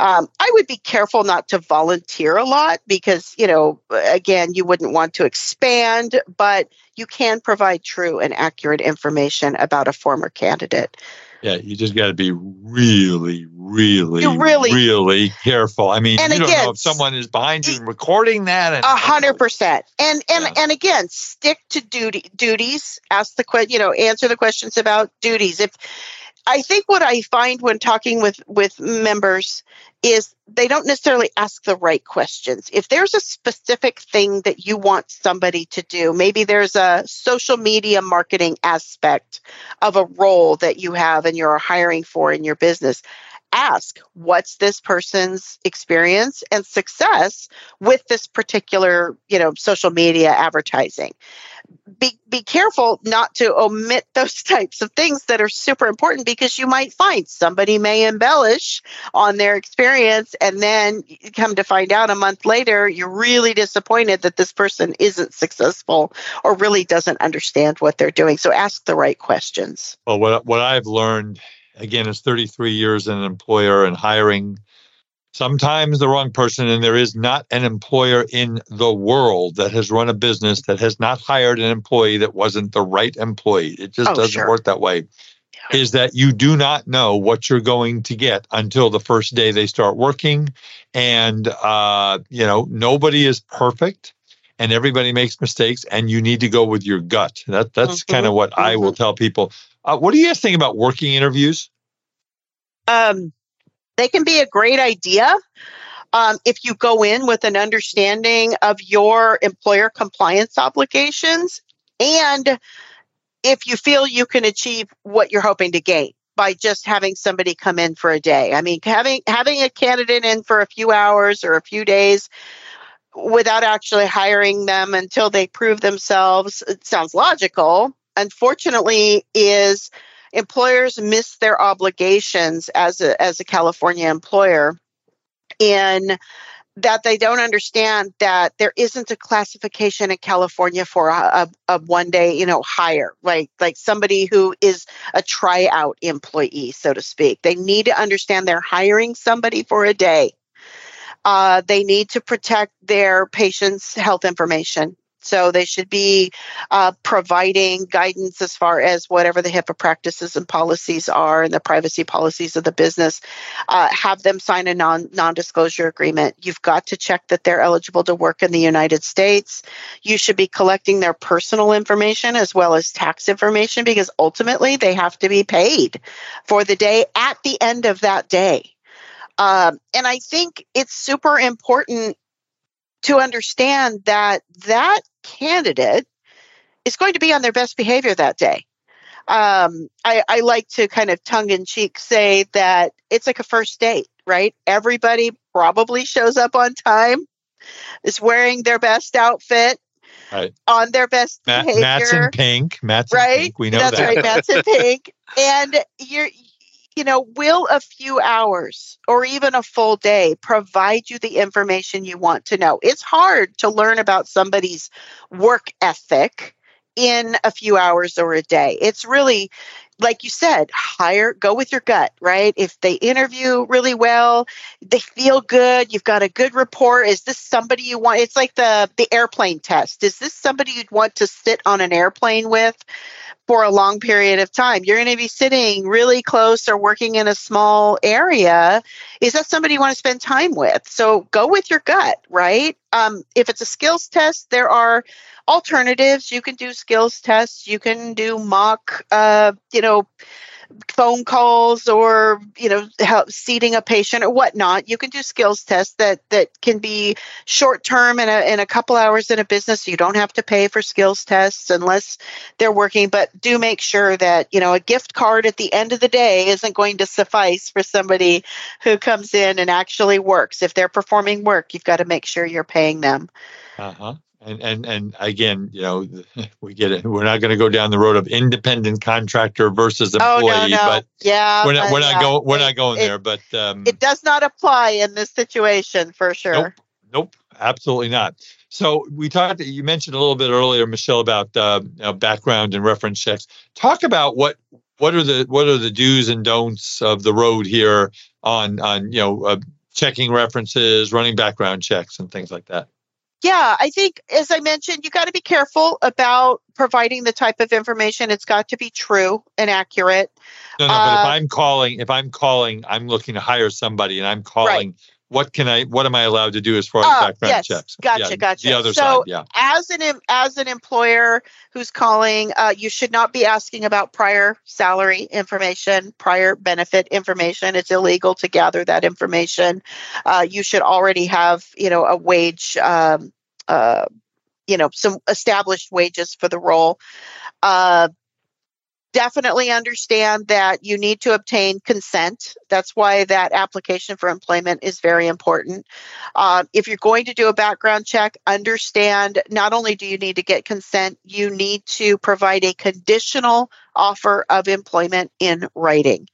Um, I would be careful not to volunteer a lot because, you know, again, you wouldn't want to expand, but you can provide true and accurate information about a former candidate. Yeah, you just got to be really, really, You really- really careful. I mean, And you don't know if someone is behind you and recording that. A hundred percent. And and Yeah. and again, stick to duty duties. Ask the que- you know, answer the questions about duties. If I think what I find when talking with with members is they don't necessarily ask the right questions. If there's a specific thing that you want somebody to do, maybe there's a social media marketing aspect of a role that you have and you're hiring for in your business. Ask what's this person's experience and success with this particular, you know, social media advertising. Be be careful not to omit those types of things that are super important because you might find somebody may embellish on their experience and then come to find out a month later you're really disappointed that this person isn't successful or really doesn't understand what they're doing. So ask the right questions. Well, what what I've learned again is 33 years as an employer and hiring sometimes the wrong person, and there is not an employer in the world that has run a business that has not hired an employee that wasn't the right employee. It just Oh, doesn't sure. work that way. Is that you do not know what you're going to get until the first day they start working, and uh, you know nobody is perfect and everybody makes mistakes and you need to go with your gut that that's Mhm, kind of what i will tell people uh, what do you guys think about working interviews um, they can be a great idea um, if you go in with an understanding of your employer compliance obligations and if you feel you can achieve what you're hoping to gain by just having somebody come in for a day. I mean, having having a candidate in for a few hours or a few days without actually hiring them until they prove themselves it sounds logical. Unfortunately, is employers miss their obligations as a as a California employer in that they don't understand that there isn't a classification in California for a, a, a one day, you know, hire, like like somebody who is a tryout employee, so to speak. They need to understand they're hiring somebody for a day. Uh, they need to protect their patients' health information. So they should be uh, providing guidance as far as whatever the HIPAA practices and policies are and the privacy policies of the business. Uh, have them sign a non non disclosure agreement. You've got to check that they're eligible to work in the United States. You should be collecting their personal information as well as tax information because ultimately they have to be paid for the day at the end of that day. Um, and I think it's super important to understand that that candidate is going to be on their best behavior that day. Um, I, I like to kind of tongue in cheek say that it's like a first date, right? Everybody probably shows up on time, is wearing their best outfit, Right. on their best Matt, behavior matt's in pink matt's in right? pink we know That's that right, Matt's in pink. And you're, you know, will a few hours or even a full day provide you the information you want to know? It's hard to learn about somebody's work ethic in a few hours or a day. It's really, like you said, hire, go with your gut, right? If they interview really well, they feel good, you've got a good rapport. Is this somebody you want? It's like the the airplane test. Is this somebody you'd want to sit on an airplane with? For a long period of time. You're going to be sitting really close or working in a small area. Is that somebody you want to spend time with? So go with your gut, right? Um, if it's a skills test, there are alternatives. You can do skills tests. You can do mock, uh, you know, phone calls or you know help seating a patient or whatnot you can do skills tests that that can be short term in a, in a couple hours in a business. You don't have to pay for skills tests unless they're working but do make sure that you know a gift card at the end of the day isn't going to suffice for somebody who comes in and actually works. If they're performing work you've got to make sure you're paying them. Uh-huh and and and again, you know, we get it. We're not going to go down the road of independent contractor versus employee, oh, no, no. but yeah, we're not we're yeah. not going we're not going it, there. But um, it does not apply in this situation for sure. Nope, nope, absolutely not. So we talked. You mentioned a little bit earlier, Michelle, about uh, you know, background and reference checks. Talk about what what are the what are the do's and don'ts of the road here on on you know uh, checking references, running background checks, and things like that yeah, I think, as I mentioned, you got to be careful about providing the type of information. It's got to be true and accurate. No, no, uh, but if uh, I'm calling, if I'm calling, I'm looking to hire somebody and I'm calling right what can I what am I allowed to do as far as uh, background yes, checks? Gotcha, yeah, gotcha. The other so side, yeah. As an as an employer who's calling, uh, you should not be asking about prior salary information, prior benefit information. It's illegal to gather that information. Uh, you should already have you know a wage. Um, uh, you know some established wages for the role uh, definitely understand that you need to obtain consent. That's why that application for employment is very important. Uh, if you're going to do a background check, understand not only do you need to get consent, you need to provide a conditional offer of employment in writing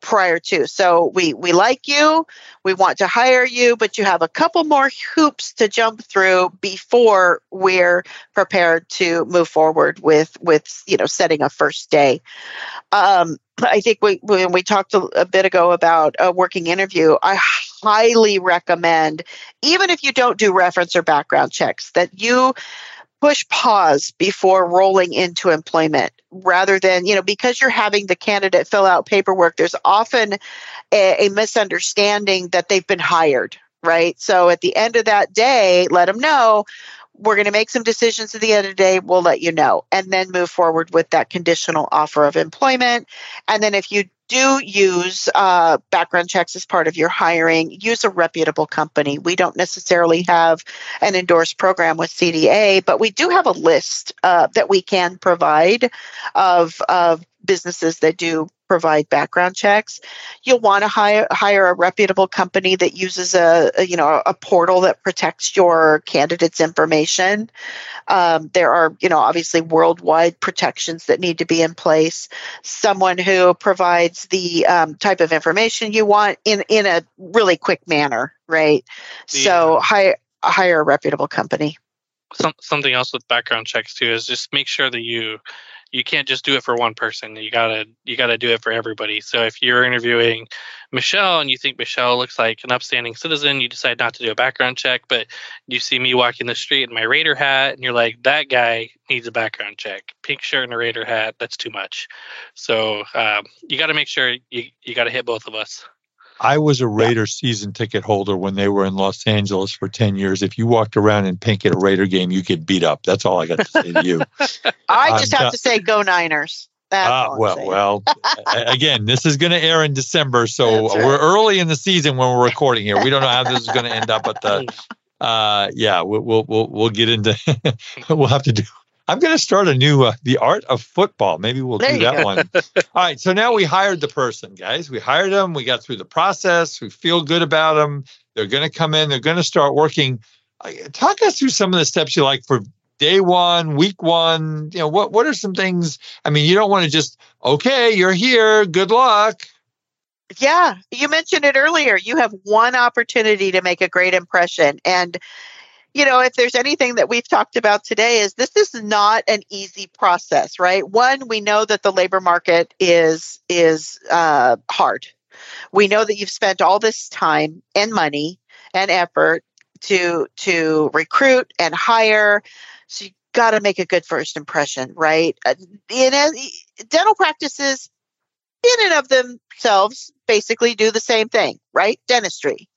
prior to. So we we like you, we want to hire you, but you have a couple more hoops to jump through before we're prepared to move forward with with you know setting a first day. Um, I think we when we talked a, a bit ago about a working interview, I highly recommend even if you don't do reference or background checks that you push pause before rolling into employment rather than you know because you're having the candidate fill out paperwork there's often a, a, misunderstanding that they've been hired right? So at the end of that day let them know we're going to make some decisions at the end of the day we'll let you know and then move forward with that conditional offer of employment and then if you do use uh, background checks as part of your hiring, use a reputable company. We don't necessarily have an endorsed program with CDA, but we do have a list uh, that we can provide of, of businesses that do provide background checks. You'll want to hire hire a reputable company that uses a, a you know a portal that protects your candidate's information. Um, there are you know obviously worldwide protections that need to be in place. Someone who provides the um, type of information you want in in a really quick manner, right? Yeah. So hire hire a reputable company. Some, something else with background checks too is just make sure that you you can't just do it for one person. You gotta you gotta do it for everybody. So if you're interviewing Michelle and you think Michelle looks like an upstanding citizen, you decide not to do a background check, but you see me walking the street in my Raider hat and you're like, that guy needs a background check. Pink shirt and a Raider hat, that's too much. So um, you got to make sure you you got to hit both of us. I was a Raider season ticket holder when they were in Los Angeles for 10 years. If you walked around in pink at a Raider game, you get beat up. That's all I got to say to you. I just have to say, go Niners. Uh, well, well, again, this is going to air in December, so right. we're early in the season when we're recording here. We don't know how this is going to end up, but the, uh, yeah, we'll, we'll we'll we'll get into. we'll have to do I'm going to start a new uh, the art of football. Maybe we'll there do that go. one. All right. So now we hired the person, guys. We hired them. We got through the process. We feel good about them. They're going to come in. They're going to start working. Talk us through some of the steps you like for day one, week one. You know, what what are some things? I mean, you don't want to just okay, you're here. Good luck. Yeah, you mentioned it earlier. You have one opportunity to make a great impression, and you know, if there's anything that we've talked about today is this is not an easy process, right? One, we know that the labor market is is uh, hard. We know that you've spent all this time and money and effort to to recruit and hire. So you got to make a good first impression, right? Uh, in a, dental practices, in and of themselves, basically do the same thing, right? Dentistry.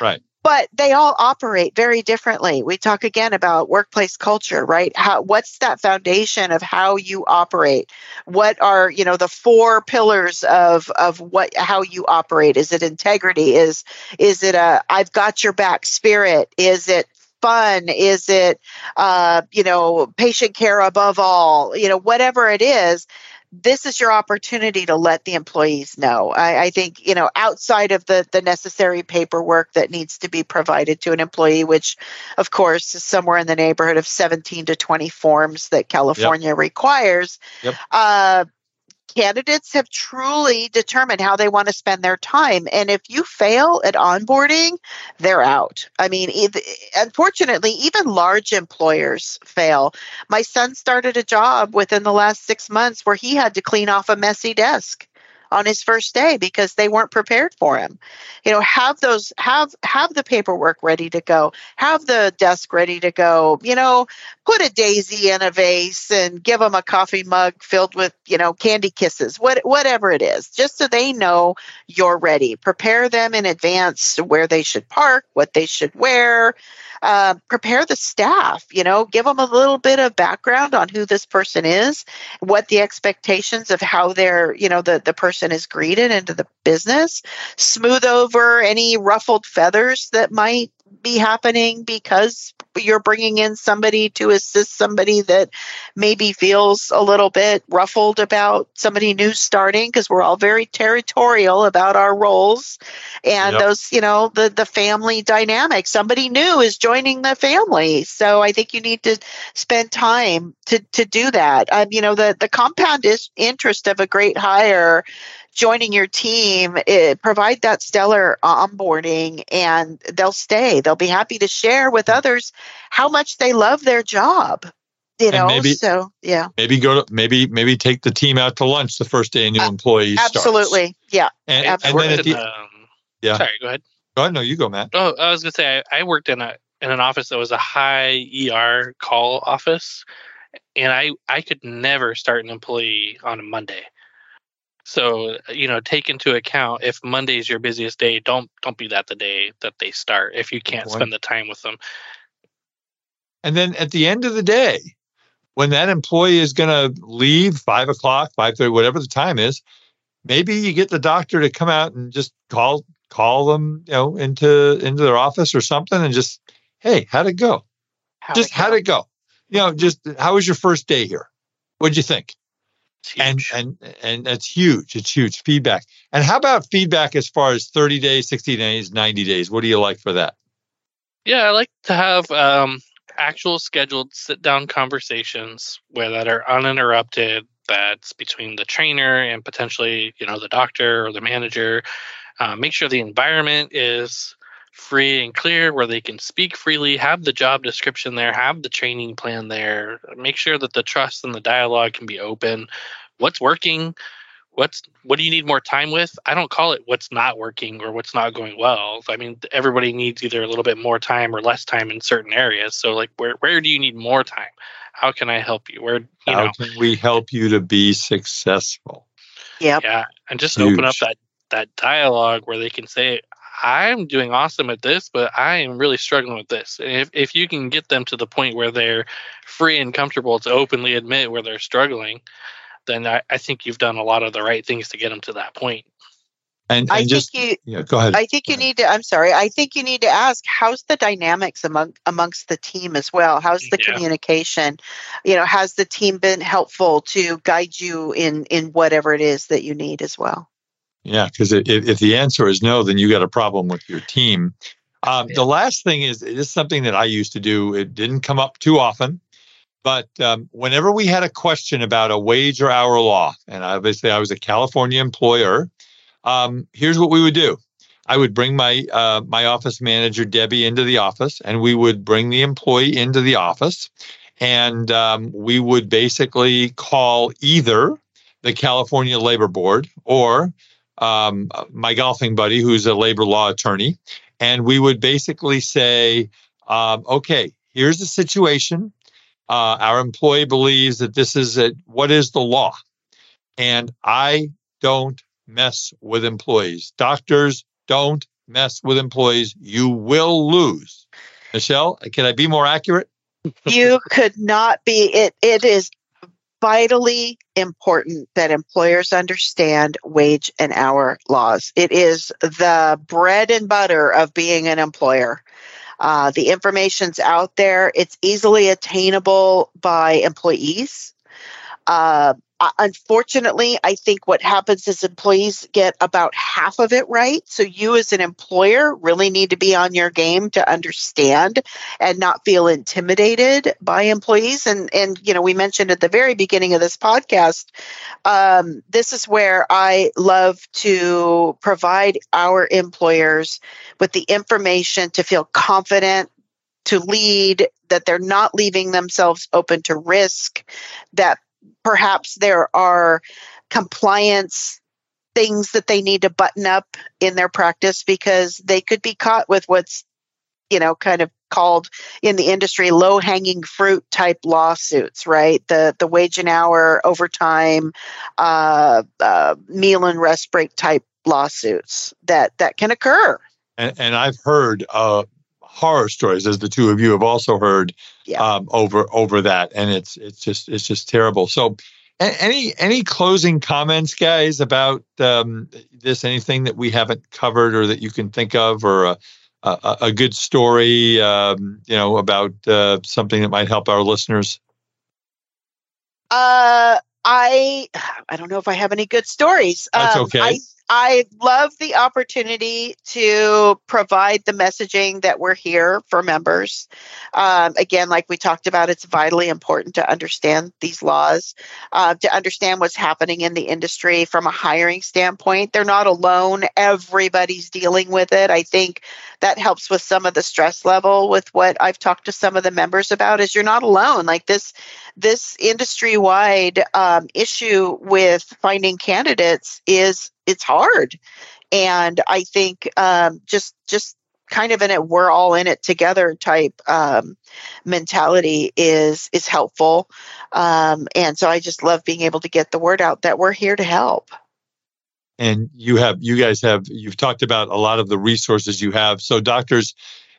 Right but they all operate very differently. We talk again about workplace culture, right? How what's that foundation of how you operate? What are, you know, the four pillars of of what how you operate? Is it integrity? Is is it a I've got your back spirit? Is it fun? Is it, uh, you know, patient care above all? You know, whatever it is, this is your opportunity to let the employees know. I, I, think, you know, outside of the, the necessary paperwork that needs to be provided to an employee, which of course is somewhere in the neighborhood of 17 to 20 forms that California yep. requires. Yep. Uh, candidates have truly determined how they want to spend their time. And if you fail at onboarding, they're out. I mean, unfortunately, even large employers fail. My son started a job within the last six months where he had to clean off a messy desk on his first day because they weren't prepared for him. You know, have those have have the paperwork ready to go, have the desk ready to go. You know, put a daisy in a vase and give them a coffee mug filled with you know candy kisses, what whatever it is, just so they know you're ready. Prepare them in advance where they should park, what they should wear. Uh, prepare the staff, you know, give them a little bit of background on who this person is, what the expectations of how they're, you know, the, the person is greeted into the business, smooth over any ruffled feathers that might be happening because you're bringing in somebody to assist somebody that maybe feels a little bit ruffled about somebody new starting because we're all very territorial about our roles and yep. those you know the the family dynamic. Somebody new is joining the family. So i think you need to spend time to to do that. Um, you know the the compound is interest of a great hire joining your team, it, eh, provide that stellar onboarding and they'll stay. They'll be happy to share with others how much they love their job. You know, maybe, so yeah. Maybe go to maybe maybe take the team out to lunch the first day a new uh, employee Absolutely, starts. yeah. And, absolutely. and then at the, um, yeah. Sorry, go ahead. Go ahead. No, you go, Matt. Oh, I was gonna say I, I worked in a in an office that was a high ER call office, and I I could never start an employee on a Monday. So you know, take into account if Monday is your busiest day, don't don't be that the day that they start if you can't spend the time with them. And then at the end of the day, when that employee is going to leave five o'clock, five thirty, whatever the time is, maybe you get the doctor to come out and just call call them, you know, into into their office or something, and just, hey, how'd it go? How'd just it go? how'd it go? You know, just how was your first day here? What'd you think? And and and that's huge. It's huge feedback. And how about feedback as far as 30 days, 60 days, 90 days? What do you like for that? Yeah, I like to have um, actual scheduled sit down conversations where that are uninterrupted. That's between the trainer and potentially, you know, the doctor or the manager. Uh, make sure the environment is free and clear where they can speak freely, have the job description there, have the training plan there, make sure that the trust and the dialogue can be open. What's working? What's what do you need more time with? I don't call it what's not working or what's not going well. I mean, everybody needs either a little bit more time or less time in certain areas. So like where where do you need more time? How can I help you? Where you How know, can we help you to be successful? Yeah. Yeah. And just Huge. open up that that dialogue where they can say, I'm doing awesome at this, but I am really struggling with this. And if, if you can get them to the point where they're free and comfortable to openly admit where they're struggling, then I, I think you've done a lot of the right things to get them to that point. And, and I just, think you, yeah, go ahead. I think you need to. I'm sorry. I think you need to ask how's the dynamics among amongst the team as well. How's the yeah. communication? You know, has the team been helpful to guide you in in whatever it is that you need as well? Yeah, because if, if the answer is no, then you got a problem with your team. Um, yeah. The last thing is this is something that I used to do. It didn't come up too often, but um, whenever we had a question about a wage or hour law, and obviously I was a California employer, um, here's what we would do. I would bring my uh, my office manager Debbie into the office, and we would bring the employee into the office, and um, we would basically call either the California Labor Board or um, my golfing buddy, who's a labor law attorney, and we would basically say, um, okay, here's the situation. Uh, our employee believes that this is a, what is the law, and I don't mess with employees. Doctors don't mess with employees, you will lose. Michelle, can I be more accurate? you could not be it it is vitally important that employers understand wage and hour laws. It is the bread and butter of being an employer. Uh, the information's out there. It's easily attainable by employees. Uh, uh, unfortunately, I think what happens is employees get about half of it right. So you, as an employer, really need to be on your game to understand and not feel intimidated by employees. And and you know, we mentioned at the very beginning of this podcast, um, this is where I love to provide our employers with the information to feel confident to lead, that they're not leaving themselves open to risk, that perhaps there are compliance things that they need to button up in their practice because they could be caught with what's you know kind of called in the industry low hanging fruit type lawsuits right? The the wage and hour overtime uh, uh, meal and rest break type lawsuits that that can occur. And, and i've heard uh, horror stories, as the two of you have also heard yeah. um, over over that, and it's it's just it's just terrible. So, any any closing comments, guys, about um, this? Anything that we haven't covered, or that you can think of, or a, a, a good story, um, you know, about uh, something that might help our listeners? Uh, I I don't know if I have any good stories. That's um, okay. I, I love the opportunity to provide the messaging that we're here for members. Um, again, like we talked about, it's vitally important to understand these laws, uh, to understand what's happening in the industry from a hiring standpoint. They're not alone, everybody's dealing with it. I think that helps with some of the stress level with what I've talked to some of the members about is you're not alone. Like this, this industry wide um, issue with finding candidates is it's hard. And i think um, just just kind of in it we're all in it together type um, mentality is is helpful. Um, and so i just love being able to get the word out that we're here to help. And you have you guys have you've talked about a lot of the resources you have. So doctors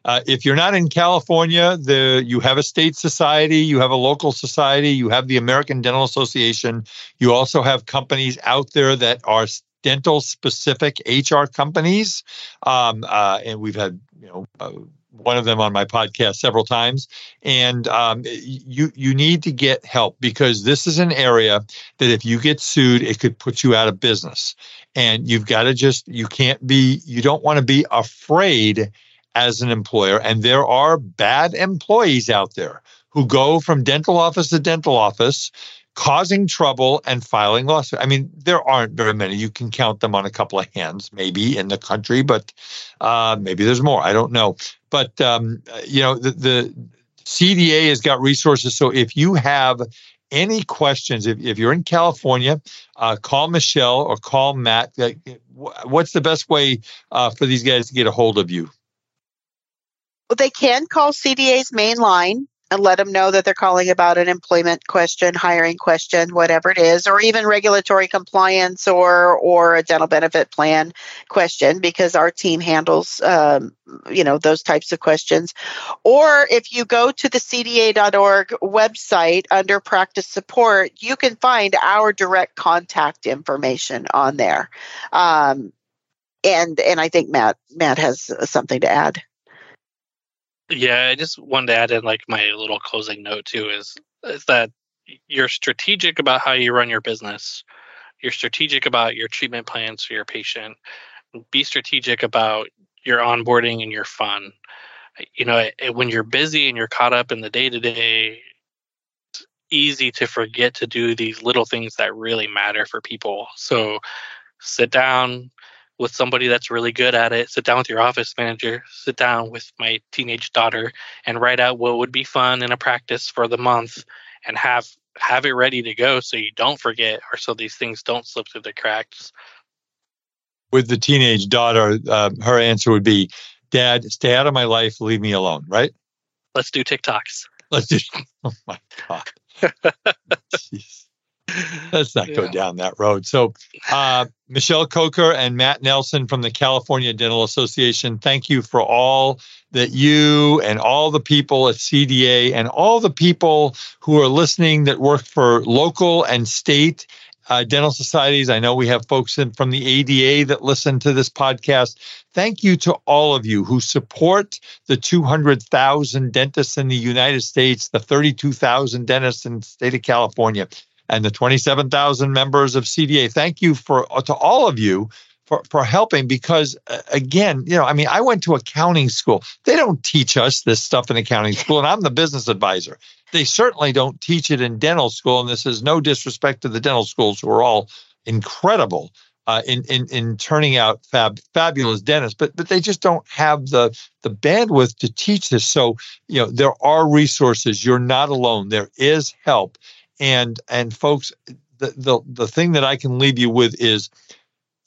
uh, if you're not in California, the you have a state society, you have a local society, you have the American Dental Association. You also have companies out there that are dental specific HR companies. Um, uh, and we've had, you know, uh, one of them on my podcast several times. And um, you you need to get help because this is an area that if you get sued, it could put you out of business. And you've got to just you can't be you don't want to be afraid as an employer. And there are bad employees out there who go from dental office to dental office causing trouble and filing lawsuits. I mean, there aren't very many. You can count them on a couple of hands, maybe in the country, but uh, maybe there's more. I don't know. But um, you know, the, the CDA has got resources. So if you have any questions, if, if you're in California, uh, call Michelle or call Matt. What's the best way uh, for these guys to get a hold of you? Well, they can call CDA's main line and let them know that they're calling about an employment question, hiring question, whatever it is, or even regulatory compliance or or a dental benefit plan question, because our team handles um, you know those types of questions. Or if you go to the CDA.org website under practice support, you can find our direct contact information on there. Um, and and I think Matt Matt has something to add. Yeah, I just wanted to add in like my little closing note too is is that you're strategic about how you run your business. You're strategic about your treatment plans for your patient. Be strategic about your onboarding and your fun. You know, when you're busy and you're caught up in the day to day, it's easy to forget to do these little things that really matter for people. So sit down, with somebody that's really good at it. Sit down with your office manager, sit down with my teenage daughter and write out what would be fun in a practice for the month and have have it ready to go so you don't forget or so these things don't slip through the cracks. With the teenage daughter, uh, her answer would be, Dad, stay out of my life, leave me alone, right? Let's do TikToks. Let's do. Oh my God. let's not yeah. go down that road. So, uh, Michelle Coker and Matt Nelson from the California Dental Association, thank you for all that you and all the people at CDA and all the people who are listening that work for local and state uh, dental societies. I know we have folks in, from the ADA that listen to this podcast. Thank you to all of you who support the 200,000 dentists in the United States, the 32,000 dentists in the state of California, and the 27,000 members of CDA. Thank you for to all of you for, for helping because uh, again you know i mean i went to accounting school they don't teach us this stuff in accounting school and i'm the business advisor they certainly don't teach it in dental school, and this is no disrespect to the dental schools who are all incredible uh, in, in in turning out fab fabulous dentists, but but they just don't have the the bandwidth to teach this. So you know there are resources. You're not alone. There is help, and and folks, the the the thing that I can leave you with is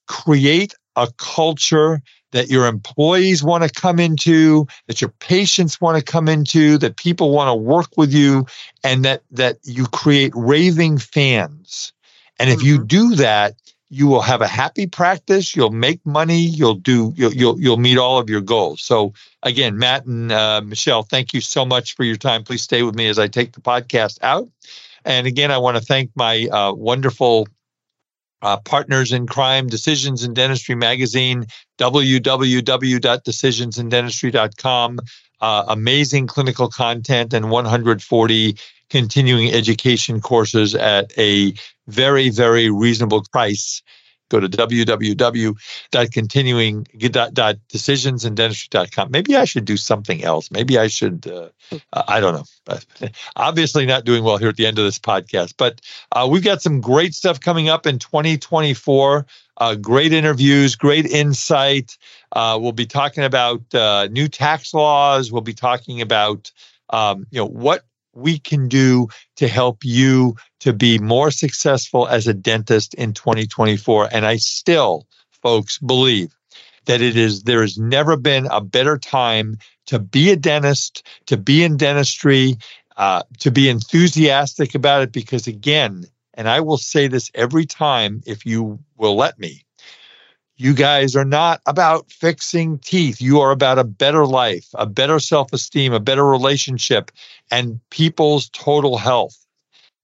create a culture that your employees want to come into, that your patients want to come into, that people want to work with you, and that that you create raving fans. And if mm-hmm. you do that, you will have a happy practice. You'll make money. You'll do. You'll you'll, you'll meet all of your goals. So again, Matt and uh, Michelle, thank you so much for your time. Please stay with me as I take the podcast out. And again, I want to thank my uh, wonderful uh, Partners in Crime, Decisions in Dentistry magazine, www.decisionsindentistry.com. Uh, amazing clinical content and 140 continuing education courses at a very, very reasonable price go to www.continuing.decisionsindentistry.com. Maybe I should do something else. Maybe I should, uh, I don't know. Obviously, not doing well here at the end of this podcast, but uh, we've got some great stuff coming up in 2024. Uh, great interviews, great insight. Uh, we'll be talking about uh, new tax laws. We'll be talking about um, you know what we can do to help you to be more successful as a dentist in 2024. And I still, folks, believe that it is there has never been a better time to be a dentist, to be in dentistry, uh, to be enthusiastic about it. Because again, and I will say this every time if you will let me, you guys are not about fixing teeth. You are about a better life, a better self esteem, a better relationship, and people's total health.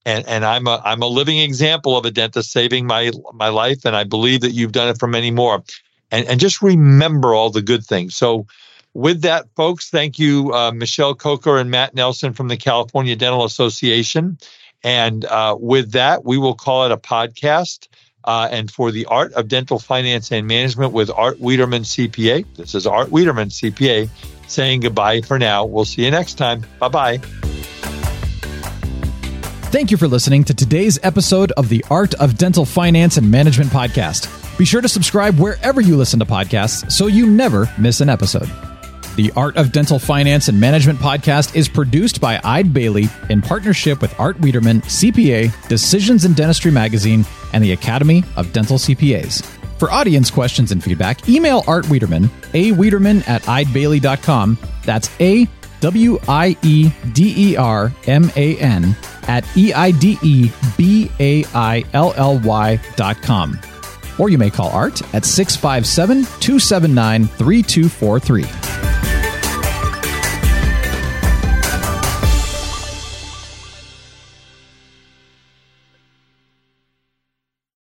And, and I'm a I'm a living example of a dentist saving my my life, and I believe that you've done it for many more. And and just remember all the good things. So, with that, folks, thank you, uh, Michelle Coker and Matt Nelson from the California Dental Association. And uh, with that, we will call it a podcast uh, and for the art of dental finance and management with Art Wiederman CPA. This is Art Wiederman CPA saying goodbye for now. We'll see you next time. Bye bye. Thank you for listening to today's episode of the Art of Dental Finance and Management podcast. Be sure to subscribe wherever you listen to podcasts so you never miss an episode. The Art of Dental Finance and Management podcast is produced by Eide Bailly in partnership with Art Wiederman, CPA, Decisions in Dentistry Magazine, and the Academy of Dental CPAs. For audience questions and feedback, email Art Wiederman, a Wiederman at eidebailly.com. That's A W I E D E R M A N at E I D E B A I L L Y dot com. Or you may call Art at 657 279 3243.